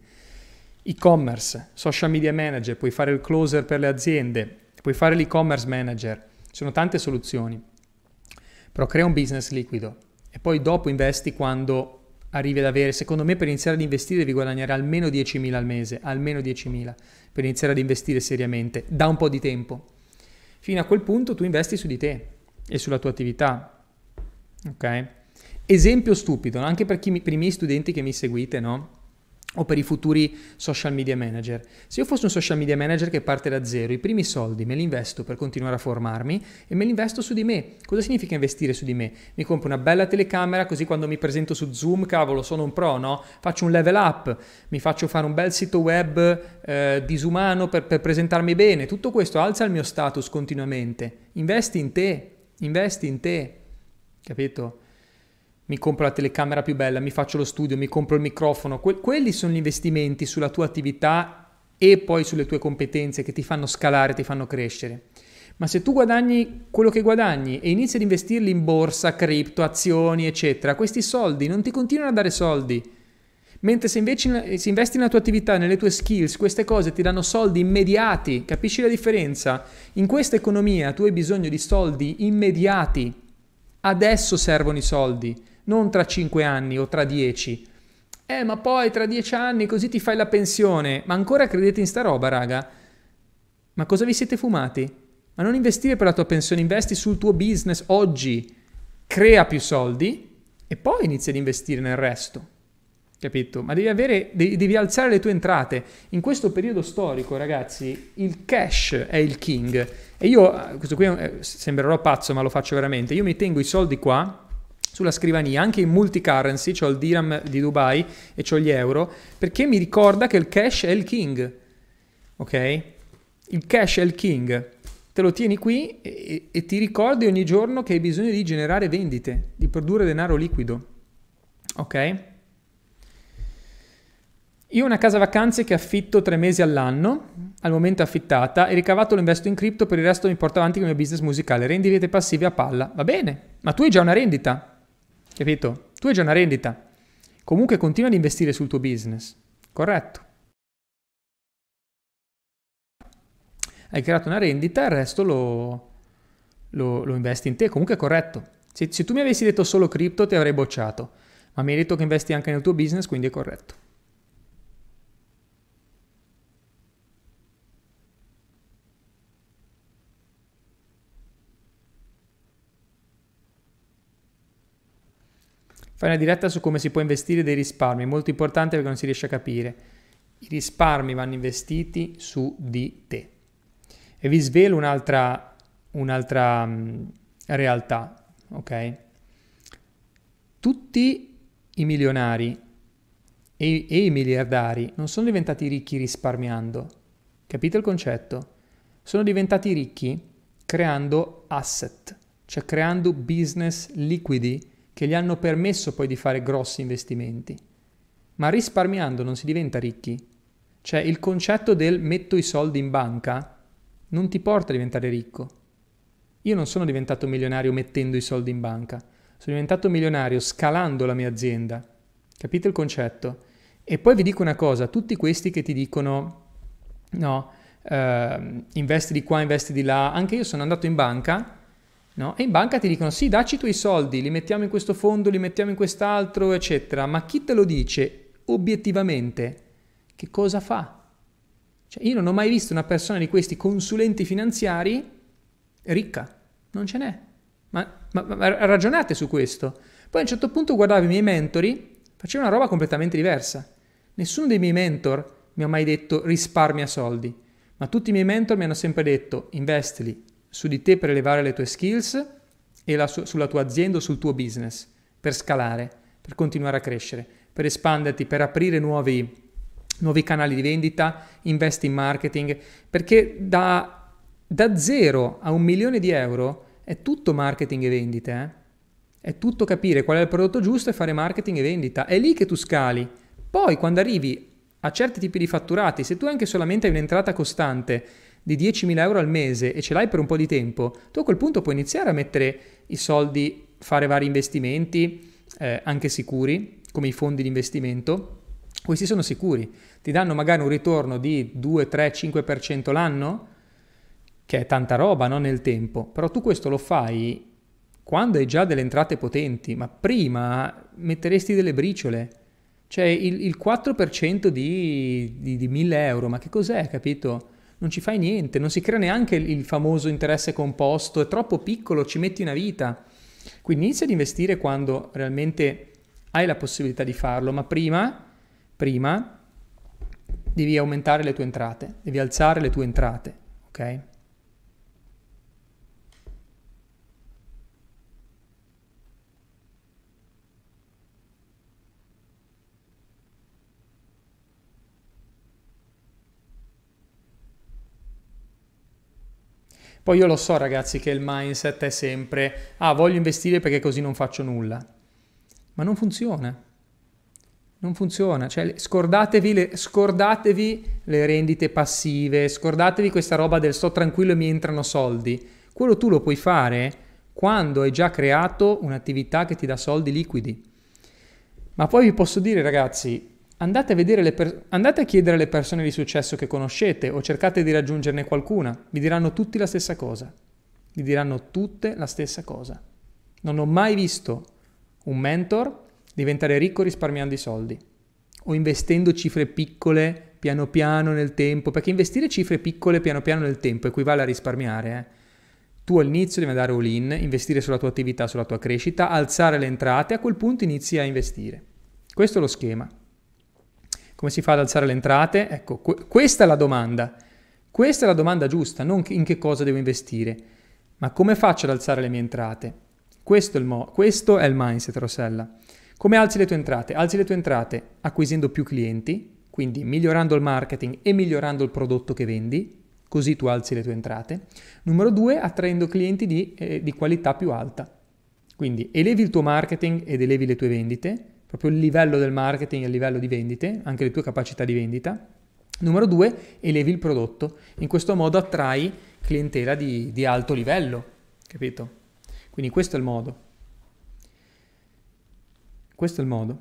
E-commerce, social media manager, puoi fare il closer per le aziende, puoi fare l'e-commerce manager, sono tante soluzioni. Però crea un business liquido e poi dopo investi quando arrivi ad avere, secondo me per iniziare ad investire devi guadagnare almeno 10.000 al mese, almeno 10.000 per iniziare ad investire seriamente, da un po' di tempo. Fino a quel punto tu investi su di te, e sulla tua attività. Ok? Esempio stupido, anche per, chi, per i miei studenti che mi seguite, no? O per i futuri social media manager. Se io fossi un social media manager che parte da zero, i primi soldi me li investo per continuare a formarmi e me li investo su di me. Cosa significa investire su di me? Mi compro una bella telecamera così quando mi presento su Zoom, cavolo, sono un pro, no? Faccio un level up, mi faccio fare un bel sito web eh, disumano per, per presentarmi bene. Tutto questo alza il mio status continuamente. Investi in te, investi in te, capito? Mi compro la telecamera più bella, mi faccio lo studio, mi compro il microfono. Que- quelli sono gli investimenti sulla tua attività e poi sulle tue competenze che ti fanno scalare, ti fanno crescere. Ma se tu guadagni quello che guadagni e inizi ad investirli in borsa, cripto, azioni, eccetera, questi soldi non ti continuano a dare soldi. Mentre se invece se investi nella tua attività, nelle tue skills, queste cose ti danno soldi immediati, capisci la differenza? In questa economia tu hai bisogno di soldi immediati. Adesso servono i soldi, non tra 5 anni o tra 10. Eh, ma poi tra 10 anni così ti fai la pensione. Ma ancora credete in sta roba, raga? Ma cosa vi siete fumati? Ma non investire per la tua pensione, investi sul tuo business oggi. Crea più soldi e poi inizi ad investire nel resto capito? Ma devi, avere, devi, devi, alzare le tue entrate. In questo periodo storico, ragazzi, il cash è il king. E io, questo qui eh, sembrerò pazzo, ma lo faccio veramente. Io mi tengo i soldi qua sulla scrivania, anche in multi-currency, ho il dirham di Dubai e ho gli euro, perché mi ricorda che il cash è il king. Ok? Il cash è il king. Te lo tieni qui e, e ti ricordi ogni giorno che hai bisogno di generare vendite, di produrre denaro liquido. Ok? Io ho una casa vacanze che affitto tre mesi all'anno, al momento affittata, e ricavato lo investo in cripto, per il resto mi porto avanti con il mio business musicale. Rendite passive a palla. Va bene, ma tu hai già una rendita, capito? Tu hai già una rendita. Comunque continua ad investire sul tuo business, corretto? Hai creato una rendita, il resto lo, lo, lo investi in te, comunque è corretto. Se, se tu mi avessi detto solo cripto ti avrei bocciato, ma mi hai detto che investi anche nel tuo business, quindi è corretto. Fai una diretta su come si può investire dei risparmi, è molto importante perché non si riesce a capire. I risparmi vanno investiti su di te. E vi svelo un'altra, un'altra um, realtà, ok? Tutti i milionari e, e i miliardari non sono diventati ricchi risparmiando. Capite il concetto? Sono diventati ricchi creando asset, cioè creando business liquidi che gli hanno permesso poi di fare grossi investimenti. Ma risparmiando non si diventa ricchi. Cioè il concetto del metto i soldi in banca non ti porta a diventare ricco. Io non sono diventato milionario mettendo i soldi in banca, sono diventato milionario scalando la mia azienda. Capite il concetto? E poi vi dico una cosa, tutti questi che ti dicono no, eh, investi di qua, investi di là, anche io sono andato in banca No? E in banca ti dicono sì, dacci i tuoi soldi, li mettiamo in questo fondo, li mettiamo in quest'altro, eccetera. Ma chi te lo dice obiettivamente? Che cosa fa? Cioè, io non ho mai visto una persona di questi consulenti finanziari ricca. Non ce n'è. Ma, ma, ma ragionate su questo. Poi a un certo punto guardavo i miei mentori, facevano una roba completamente diversa. Nessuno dei miei mentor mi ha mai detto risparmia soldi, ma tutti i miei mentor mi hanno sempre detto investili su di te per elevare le tue skills e su- sulla tua azienda o sul tuo business, per scalare, per continuare a crescere, per espanderti, per aprire nuovi, nuovi canali di vendita, investi in marketing, perché da, da zero a un milione di euro è tutto marketing e vendite. Eh? È tutto capire qual è il prodotto giusto e fare marketing e vendita. È lì che tu scali. Poi quando arrivi a certi tipi di fatturati, se tu anche solamente hai un'entrata costante di 10.000 euro al mese e ce l'hai per un po' di tempo, tu a quel punto puoi iniziare a mettere i soldi, fare vari investimenti, eh, anche sicuri, come i fondi di investimento. Questi sono sicuri, ti danno magari un ritorno di 2, 3, 5% l'anno, che è tanta roba no? nel tempo, però tu questo lo fai quando hai già delle entrate potenti, ma prima metteresti delle briciole. Cioè il, il 4% di, di, di 1000 euro, ma che cos'è, capito? Non ci fai niente, non si crea neanche il, famoso interesse composto, è troppo piccolo, ci metti una vita. Quindi inizia ad investire quando realmente hai la possibilità di farlo, ma prima, prima devi aumentare le tue entrate, devi alzare le tue entrate, ok? Poi io lo so ragazzi che il mindset è sempre, ah voglio investire perché così non faccio nulla. Ma non funziona. Non funziona, cioè scordatevi le, scordatevi le rendite passive, scordatevi questa roba del sto tranquillo e mi entrano soldi. Quello tu lo puoi fare quando hai già creato un'attività che ti dà soldi liquidi. Ma poi vi posso dire ragazzi, Andate a, per- andate a, chiedere alle persone di successo che conoscete o cercate di raggiungerne qualcuna, vi diranno tutti la stessa cosa. Vi diranno tutte la stessa cosa. Non ho mai visto un mentor diventare ricco risparmiando i soldi o investendo cifre piccole piano piano nel tempo, perché investire cifre piccole piano piano nel tempo equivale a risparmiare. Eh? Tu all'inizio devi andare all in, investire sulla tua attività, sulla tua crescita, alzare le entrate, a quel punto inizi a investire. Questo è lo schema. Come si fa ad alzare le entrate? Ecco, que- questa è la domanda. Questa è la domanda giusta, non in che cosa devo investire, ma come faccio ad alzare le mie entrate? Questo è il, mo- questo è il mindset, Rossella. Come alzi le tue entrate? Alzi le tue entrate acquisendo più clienti, quindi migliorando il marketing e migliorando il prodotto che vendi, così tu alzi le tue entrate. Numero due, attraendo clienti di, eh, di qualità più alta. Quindi elevi il tuo marketing ed elevi le tue vendite, proprio il livello del marketing il livello di vendite, anche le tue capacità di vendita. Numero due, elevi il prodotto. In questo modo attrai clientela di, di alto livello, capito? Quindi questo è il modo. Questo è il modo.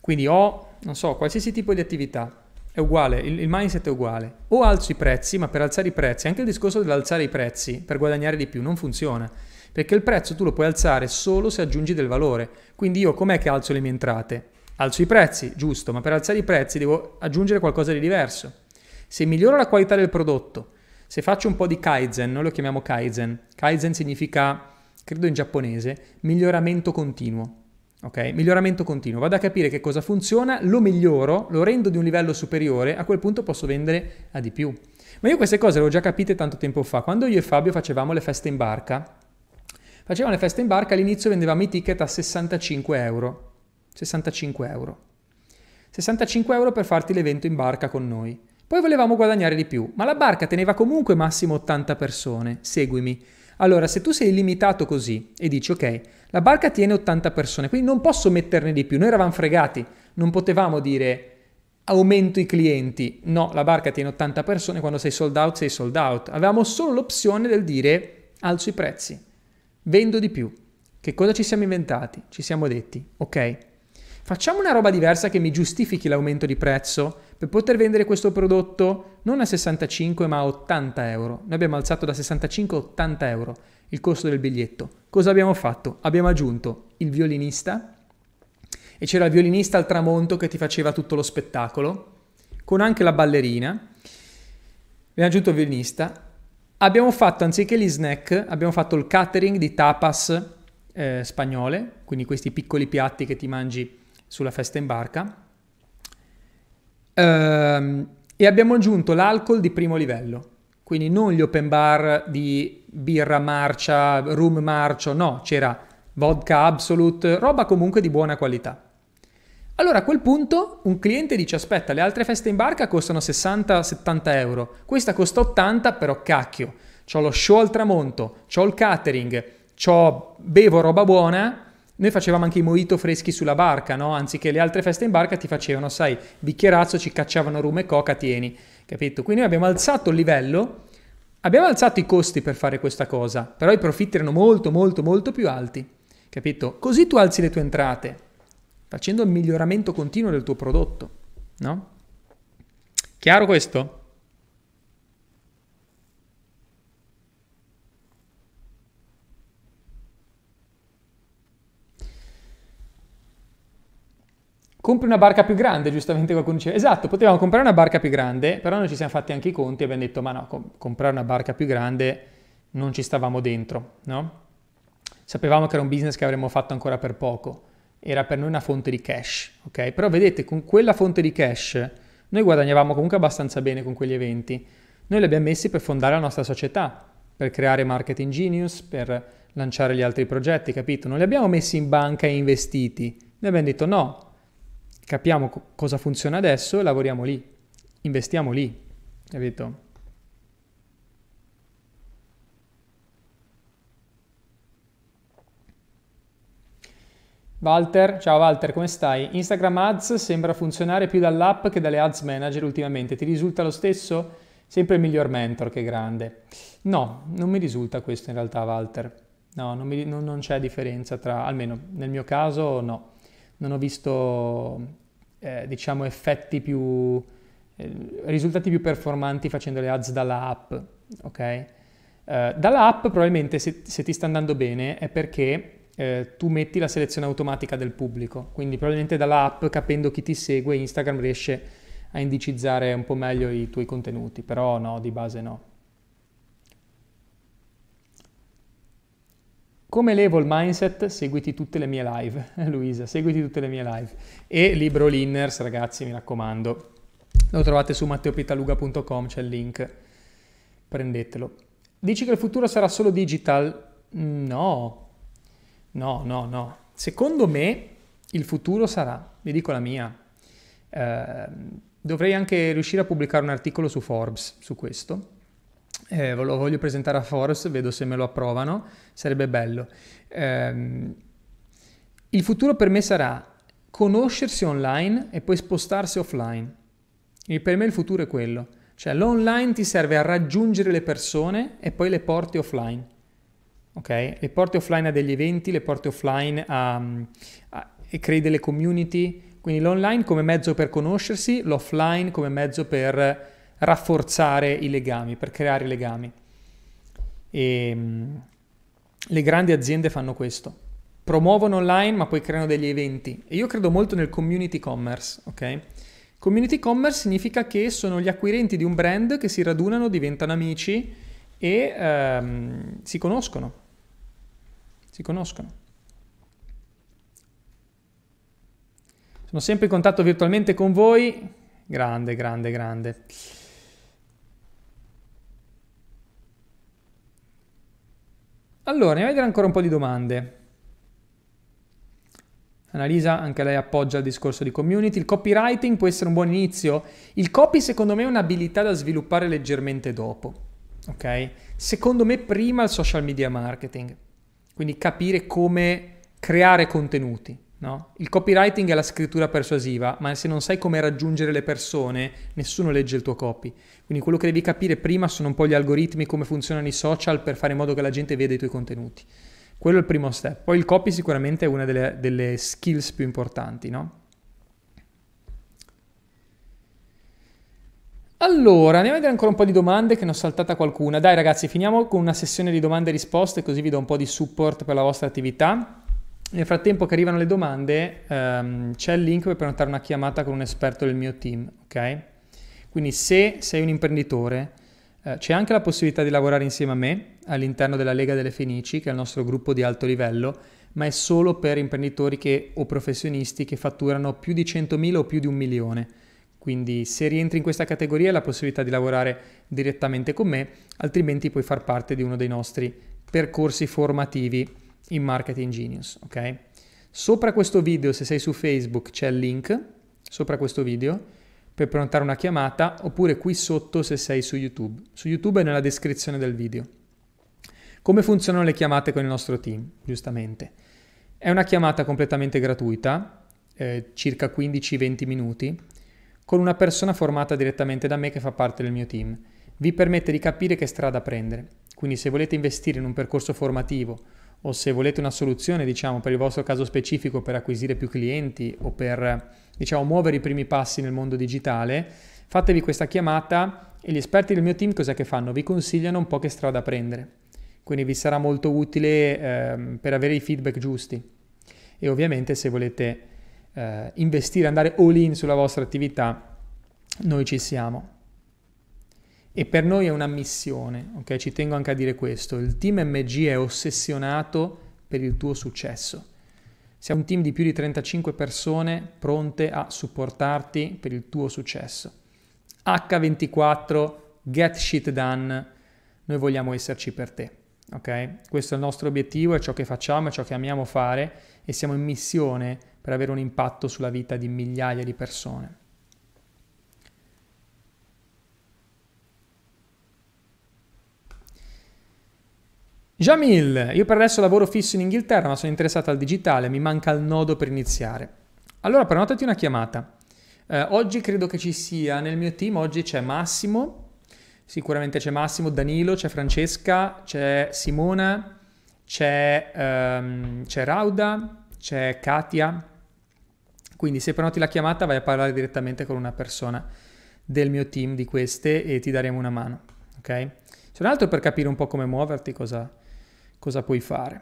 Quindi ho, non so, qualsiasi tipo di attività, è uguale, il, il, mindset è uguale. O alzo i prezzi, ma per alzare i prezzi, anche il discorso dell'alzare i prezzi per guadagnare di più non funziona perché il prezzo tu lo puoi alzare solo se aggiungi del valore. Quindi io com'è che alzo le mie entrate? Alzo i prezzi, giusto, ma per alzare i prezzi devo aggiungere qualcosa di diverso. Se miglioro la qualità del prodotto, se faccio un po' di Kaizen, noi lo chiamiamo Kaizen, Kaizen significa, credo in giapponese, miglioramento continuo. Ok? Miglioramento continuo. Vado a capire che cosa funziona, lo miglioro, lo rendo di un livello superiore, a quel punto posso vendere a di più. Ma io queste cose le ho già capite tanto tempo fa. Quando io e Fabio facevamo le feste in barca, Facevano le feste in barca, all'inizio vendevamo i ticket a 65 euro. 65 euro. 65 euro per farti l'evento in barca con noi. Poi volevamo guadagnare di più, ma la barca teneva comunque massimo 80 persone. Seguimi. Allora, se tu sei limitato così e dici ok, la barca tiene 80 persone, quindi non posso metterne di più, noi eravamo fregati, non potevamo dire aumento i clienti. No, la barca tiene 80 persone, quando sei sold out sei sold out. Avevamo solo l'opzione del dire alzo i prezzi. Vendo di più. Che cosa ci siamo inventati? Ci siamo detti, ok, facciamo una roba diversa che mi giustifichi l'aumento di prezzo per poter vendere questo prodotto non a 65 ma a 80 euro. Noi abbiamo alzato da 65 a 80 euro il costo del biglietto. Cosa abbiamo fatto? Abbiamo aggiunto il violinista e c'era il violinista al tramonto che ti faceva tutto lo spettacolo, con anche la ballerina. Abbiamo aggiunto il violinista Abbiamo fatto, anziché gli snack, abbiamo fatto il catering di tapas eh, spagnole, quindi questi piccoli piatti che ti mangi sulla festa in barca. Ehm, e abbiamo aggiunto l'alcol di primo livello. Quindi non gli open bar di birra marcia, rum marcio, no, c'era vodka absolute, roba comunque di buona qualità. Allora a quel punto un cliente dice aspetta, le altre feste in barca costano 60-70 euro, questa costa 80 però cacchio, ho lo show al tramonto, ho il catering, ho bevo roba buona, noi facevamo anche i mojito freschi sulla barca, no? Anziché le altre feste in barca ti facevano, sai, bicchierazzo, ci cacciavano rum e coca, tieni capito? Quindi abbiamo alzato il livello, abbiamo alzato i costi per fare questa cosa, però i profitti erano molto molto molto più alti, capito? Così tu alzi le tue entrate, facendo il miglioramento continuo del tuo prodotto, no? Chiaro questo? compri una barca più grande, giustamente qualcuno diceva, esatto, potevamo comprare una barca più grande, però noi ci siamo fatti anche i conti e abbiamo detto, ma no, com- comprare una barca più grande non ci stavamo dentro, no? Sapevamo che era un business che avremmo fatto ancora per poco, era per noi una fonte di cash, ok? Però vedete, con quella fonte di cash noi guadagnavamo comunque abbastanza bene con quegli eventi, noi li abbiamo messi per fondare la nostra società, per creare Marketing Genius, per lanciare gli altri progetti, capito? Non li abbiamo messi in banca e investiti, noi abbiamo detto no, capiamo co- cosa funziona adesso e lavoriamo lì, investiamo lì, capito? Walter, ciao Walter, come stai? Instagram Ads sembra funzionare più dall'app che dalle Ads Manager ultimamente. Ti risulta lo stesso? Sempre il miglior mentor, che grande. No, non mi risulta questo in realtà, Walter. No, non, mi, non, non c'è differenza tra, almeno nel mio caso, no. Non ho visto eh, diciamo effetti più eh, risultati più performanti facendo le ads dalla app, ok? Eh, dalla app probabilmente se, se, ti sta andando bene è perché eh, tu metti la selezione automatica del pubblico, quindi probabilmente dalla app capendo chi ti segue Instagram riesce a indicizzare un po' meglio i tuoi contenuti, però no, di base no. Come levo il mindset? Seguiti tutte le mie live, Luisa, seguiti tutte le mie live. E libro Linners, ragazzi, mi raccomando. Lo trovate su matteopitaluga.com, c'è il link. Prendetelo. Dici che il futuro sarà solo digital? No, no, no, no. Secondo me il futuro sarà, vi dico la mia. Eh, dovrei anche riuscire a pubblicare un articolo su Forbes su questo eh, lo voglio presentare a Forbes, vedo se me lo approvano, sarebbe bello. Eh, il futuro per me sarà conoscersi online e poi spostarsi offline. E per me il futuro è quello. Cioè l'online ti serve a raggiungere le persone e poi le porti offline. Ok? Le porti offline a degli eventi, le porti offline a, a, e crei delle community. Quindi l'online come mezzo per conoscersi, l'offline come mezzo per rafforzare i legami, per creare legami. E, um, le grandi aziende fanno questo. Promuovono online ma poi creano degli eventi. E io credo molto nel community commerce, ok? Community commerce significa che sono gli acquirenti di un brand che si radunano, diventano amici e um, si conoscono. Si conoscono. Sono sempre in contatto virtualmente con voi. Grande, grande, grande. Allora, andiamo a vedere ancora un po' di domande. Annalisa, anche lei appoggia il discorso di community. Il copywriting può essere un buon inizio. Il copy, secondo me, è un'abilità da sviluppare leggermente dopo. Ok? Secondo me, prima il social media marketing. Quindi capire come creare contenuti. No? Il copywriting è la scrittura persuasiva, ma se non sai come raggiungere le persone, nessuno legge il tuo copy. Quindi quello che devi capire prima sono un po' gli algoritmi, come funzionano i social per fare in modo che la gente veda i tuoi contenuti. Quello è il primo step. Poi il copy sicuramente è una delle, delle skills più importanti, no? Allora, andiamo a vedere ancora un po' di domande che ne ho saltata qualcuna. Dai ragazzi, finiamo con una sessione di domande e risposte così vi do un po' di support per la vostra attività. Nel frattempo che arrivano le domande, um, c'è il link per prenotare una chiamata con un esperto del mio team, ok? Quindi se sei un imprenditore, eh, c'è anche la possibilità di lavorare insieme a me all'interno della Lega delle Fenici, che è il nostro gruppo di alto livello, ma è solo per imprenditori che, o professionisti che fatturano più di 100.000 o più di un milione. Quindi se rientri in questa categoria hai la possibilità di lavorare direttamente con me, altrimenti puoi far parte di uno dei nostri percorsi formativi in Marketing Genius, ok? Sopra questo video, se sei su Facebook, c'è il link, sopra questo video, per prenotare una chiamata, oppure qui sotto se sei su YouTube. Su YouTube è nella descrizione del video. Come funzionano le chiamate con il nostro team, giustamente? È una chiamata completamente gratuita, eh, circa 15-20 minuti, con una persona formata direttamente da me che fa parte del mio team. Vi permette di capire che strada prendere. Quindi se volete investire in un percorso formativo o se volete una soluzione, diciamo, per il vostro caso specifico per acquisire più clienti o per, diciamo, muovere i primi passi nel mondo digitale, fatevi questa chiamata e gli esperti del mio team cosa che fanno? Vi consigliano un po' che strada prendere quindi vi sarà molto utile eh, per avere i feedback giusti. E ovviamente se volete eh, investire, andare all in sulla vostra attività, noi ci siamo. E per noi è una missione, ok? Ci tengo anche a dire questo. Il team MG è ossessionato per il tuo successo. Siamo un team di più di 35 persone pronte a supportarti per il tuo successo. H24, get shit done, noi vogliamo esserci per te. Ok? Questo è il nostro obiettivo, è ciò che facciamo, è ciò che amiamo fare e siamo in missione per avere un impatto sulla vita di migliaia di persone. Jamil, io per adesso lavoro fisso in Inghilterra ma sono interessato al digitale, mi manca il nodo per iniziare. Allora prenotati una chiamata. Eh, oggi credo che ci sia nel mio team, oggi c'è Massimo, Sicuramente c'è Massimo, Danilo, c'è Francesca, c'è Simona, c'è, um, c'è Rauda, c'è Katia. Quindi se prenoti la chiamata vai a parlare direttamente con una persona del mio team di queste e ti daremo una mano. Ok? Se non altro per capire un po' come muoverti, cosa, cosa puoi fare.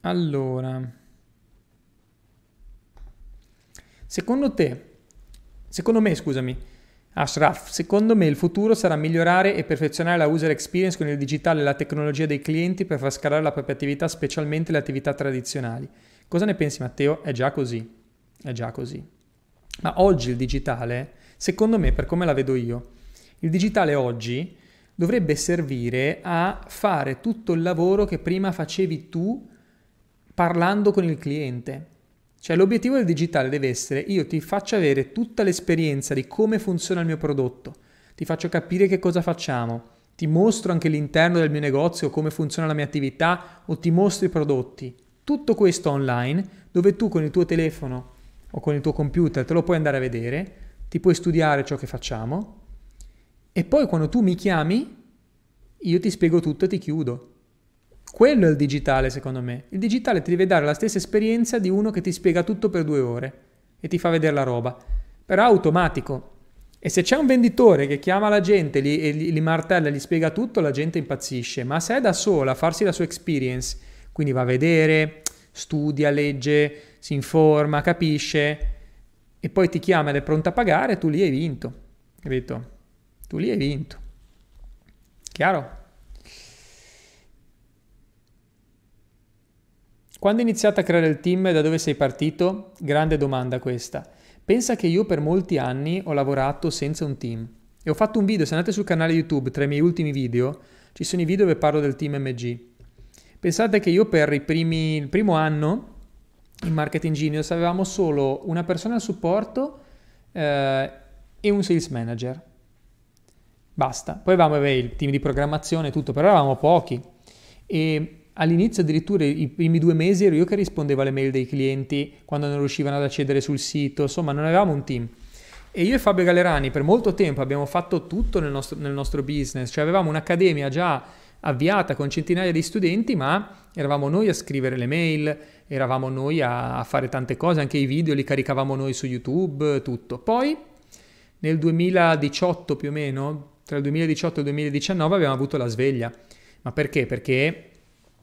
Allora, Secondo te, secondo me, scusami, Ashraf, secondo me il futuro sarà migliorare e perfezionare la user experience con il digitale e la tecnologia dei clienti per far scalare la propria attività, specialmente le attività tradizionali. Cosa ne pensi Matteo? È già così, è già così. Ma oggi il digitale, secondo me, per come la vedo io, il digitale oggi dovrebbe servire a fare tutto il lavoro che prima facevi tu parlando con il cliente. Cioè l'obiettivo del digitale deve essere io ti faccio avere tutta l'esperienza di come funziona il mio prodotto, ti faccio capire che cosa facciamo, ti mostro anche l'interno del mio negozio, come funziona la mia attività o ti mostro i prodotti. Tutto questo online dove tu con il tuo telefono o con il tuo computer te lo puoi andare a vedere, ti puoi studiare ciò che facciamo e poi quando tu mi chiami io ti spiego tutto e ti chiudo. Quello è il digitale, secondo me. Il digitale ti deve dare la stessa esperienza di uno che ti spiega tutto per due ore e ti fa vedere la roba, però automatico. E se c'è un venditore che chiama la gente li, li, li martella gli spiega tutto, la gente impazzisce. Ma se è da sola a farsi la sua experience, quindi va a vedere, studia, legge, si informa, capisce, e poi ti chiama ed è pronta a pagare, tu lì hai vinto. Capito? Tu lì hai vinto. Chiaro? Quando hai iniziato a creare il team da dove sei partito? Grande domanda questa. Pensa che io per molti anni ho lavorato senza un team e ho fatto un video, se andate sul canale YouTube, tra i miei ultimi video, ci sono i video dove parlo del team MG. Pensate che io per primi, il primo anno in Marketing Genius avevamo solo una persona al supporto eh, e un sales manager. Basta. Poi avevamo il team di programmazione e tutto, però eravamo pochi. E all'inizio addirittura i primi due mesi ero io che rispondevo alle mail dei clienti quando non riuscivano ad accedere sul sito, insomma non avevamo un team. E io e Fabio Galerani per molto tempo abbiamo fatto tutto nel nostro, nel nostro business, cioè avevamo un'accademia già avviata con centinaia di studenti, ma eravamo noi a scrivere le mail, eravamo noi a, a fare tante cose, anche i video li caricavamo noi su YouTube, tutto. Poi nel 2018 più o meno, tra il 2018 e il 2019 abbiamo avuto la sveglia. Ma perché? Perché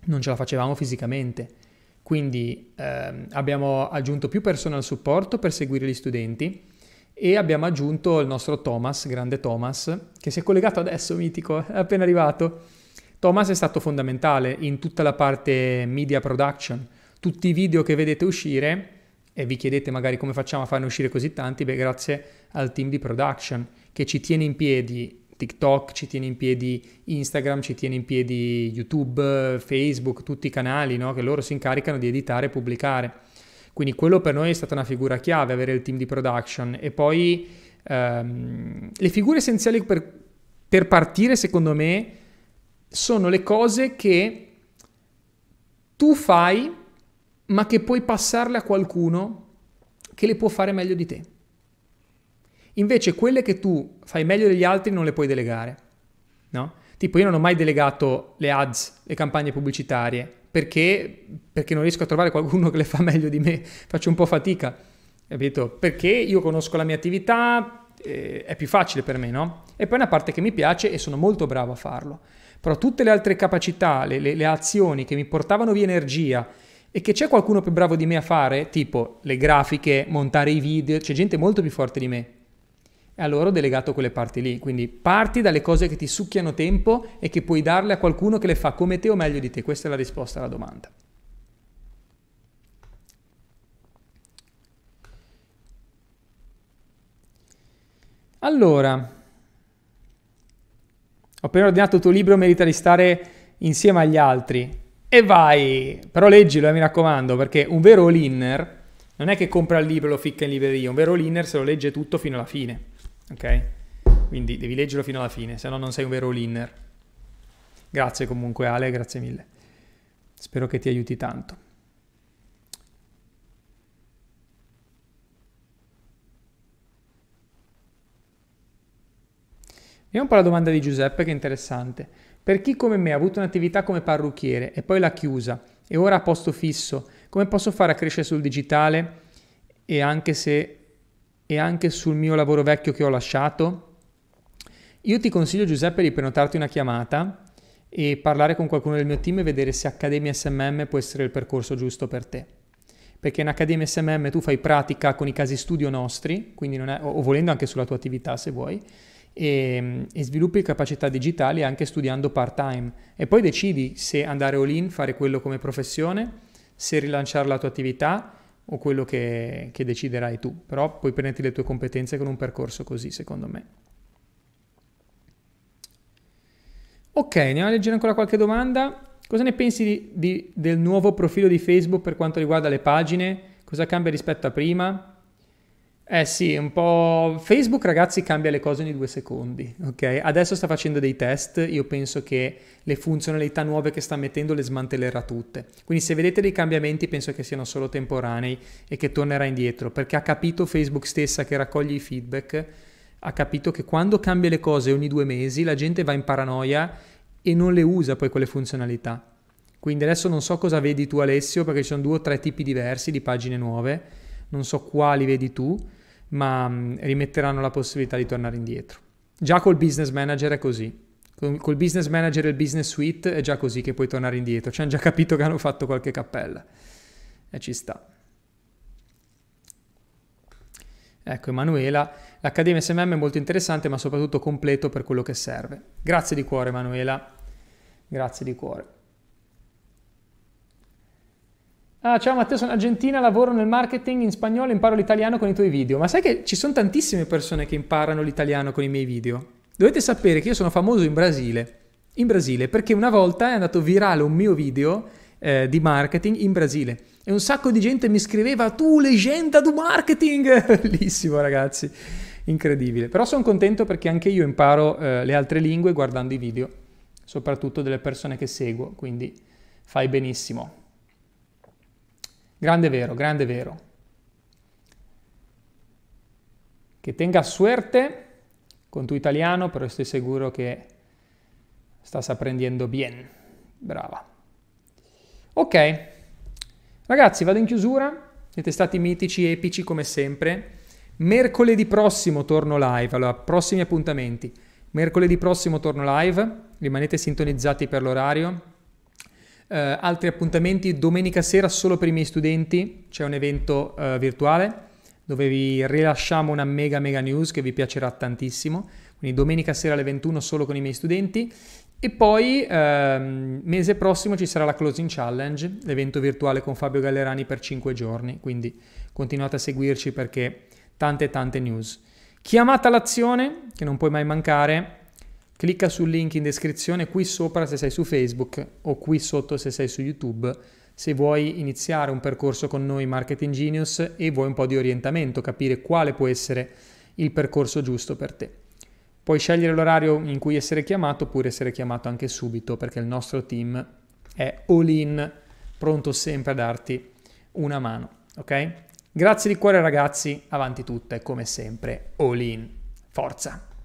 non ce la facevamo fisicamente. Quindi ehm, abbiamo aggiunto più persone al supporto per seguire gli studenti e abbiamo aggiunto il nostro Thomas, grande Thomas, che si è collegato adesso, mitico, è appena arrivato. Thomas è stato fondamentale in tutta la parte media production. Tutti i video che vedete uscire, e vi chiedete magari come facciamo a farne uscire così tanti, beh grazie al team di production che ci tiene in piedi TikTok, ci tiene in piedi Instagram, ci tiene in piedi YouTube, Facebook, tutti i canali no? che loro si incaricano di editare e pubblicare. Quindi quello per noi è stata una figura chiave, avere il team di production. E poi ehm, le figure essenziali per, per partire, secondo me, sono le cose che tu fai, ma che puoi passarle a qualcuno che le può fare meglio di te. Invece quelle che tu fai meglio degli altri non le puoi delegare, no? Tipo io non ho mai delegato le ads, le campagne pubblicitarie, perché, perché non riesco a trovare qualcuno che le fa meglio di me, faccio un po' fatica, capito? Perché io conosco la mia attività, eh, è più facile per me, no? E poi è una parte che mi piace e sono molto bravo a farlo. Però tutte le altre capacità, le, le, le azioni che mi portavano via energia e che c'è qualcuno più bravo di me a fare, tipo le grafiche, montare i video, c'è gente molto più forte di me e allora ho delegato quelle parti lì. Quindi parti dalle cose che ti succhiano tempo e che puoi darle a qualcuno che le fa come te o meglio di te. Questa è la risposta alla domanda. Allora, ho appena ordinato il tuo libro, merita di stare insieme agli altri. E vai, però leggilo, eh, mi raccomando, perché un vero all-inner non è che compra il libro e lo ficca in libreria, un vero all-inner se lo legge tutto fino alla fine ok? Quindi devi leggerlo fino alla fine, se no non sei un vero linner. Grazie comunque Ale, grazie mille. Spero che ti aiuti tanto. Vediamo un po' la domanda di Giuseppe che è interessante. Per chi come me ha avuto un'attività come parrucchiere e poi l'ha chiusa e ora ha posto fisso, come posso fare a crescere sul digitale e anche se e anche sul mio lavoro vecchio che ho lasciato? Io ti consiglio Giuseppe di prenotarti una chiamata e parlare con qualcuno del mio team e vedere se Accademia SMM può essere il percorso giusto per te. Perché in Accademia SMM tu fai pratica con i casi studio nostri, è, o volendo anche sulla tua attività se vuoi, e, e, sviluppi capacità digitali anche studiando part-time. E poi decidi se andare all in, fare quello come professione, se rilanciare la tua attività o quello che, che deciderai tu, però puoi prenderti le tue competenze con un percorso così, secondo me. Ok, andiamo a leggere ancora qualche domanda. Cosa ne pensi di, di, del nuovo profilo di Facebook per quanto riguarda le pagine? Cosa cambia rispetto a prima? Eh sì, un po'... Facebook ragazzi cambia le cose ogni due secondi, ok? Adesso sta facendo dei test, io penso che le funzionalità nuove che sta mettendo le smantellerà tutte. Quindi se vedete dei cambiamenti penso che siano solo temporanei e che tornerà indietro, perché ha capito Facebook stessa che raccoglie i feedback, ha capito che quando cambia le cose ogni due mesi la gente va in paranoia e non le usa poi quelle funzionalità. Quindi adesso non so cosa vedi tu Alessio, perché ci sono due o tre tipi diversi di pagine nuove, non so quali vedi tu ma mm, rimetteranno la possibilità di tornare indietro. Già col business manager è così. Col business manager e il business suite è già così che puoi tornare indietro. Ci hanno già capito che hanno fatto qualche cappella. E ci sta. Ecco, Emanuela, l'Accademia SMM è molto interessante, ma soprattutto completo per quello che serve. Grazie di cuore, Emanuela. Grazie di cuore. Ah, ciao Matteo, sono argentina, lavoro nel marketing in spagnolo, imparo l'italiano con i tuoi video. Ma sai che ci sono tantissime persone che imparano l'italiano con i miei video? Dovete sapere che io sono famoso in Brasile. In Brasile, perché una volta è andato virale un mio video eh, di marketing in Brasile. E un sacco di gente mi scriveva, tu leggenda do marketing! Bellissimo ragazzi, incredibile. Però sono contento perché anche io imparo eh, le altre lingue guardando i video, soprattutto delle persone che seguo, quindi fai benissimo. Grande vero, grande vero. Che tenga suerte con tu italiano, però estoy sicuro che stas aprendiendo bien. Brava. Ok, ragazzi, vado in chiusura. Siete stati mitici, epici come sempre. Mercoledì prossimo torno live. Allora, prossimi appuntamenti. Mercoledì prossimo torno live. Rimanete sintonizzati per l'orario. Uh, altri appuntamenti domenica sera solo per i miei studenti, c'è un evento uh, virtuale dove vi rilasciamo una mega mega news che vi piacerà tantissimo, quindi domenica sera alle 21 solo con i miei studenti. E poi ehm, mese prossimo ci sarà la Closing Challenge, l'evento virtuale con Fabio Gallerani per 5 giorni, quindi continuate a seguirci perché tante tante news. Chiamata all'azione, che non puoi mai mancare, clicca sul link in descrizione qui sopra se sei su Facebook o qui sotto se sei su YouTube se vuoi iniziare un percorso con noi Marketing Genius e vuoi un po' di orientamento, capire quale può essere il percorso giusto per te. Puoi scegliere l'orario in cui essere chiamato oppure essere chiamato anche subito perché il nostro team è all in, pronto sempre a darti una mano, ok? Grazie di cuore ragazzi, avanti tutta e come sempre all in. Forza!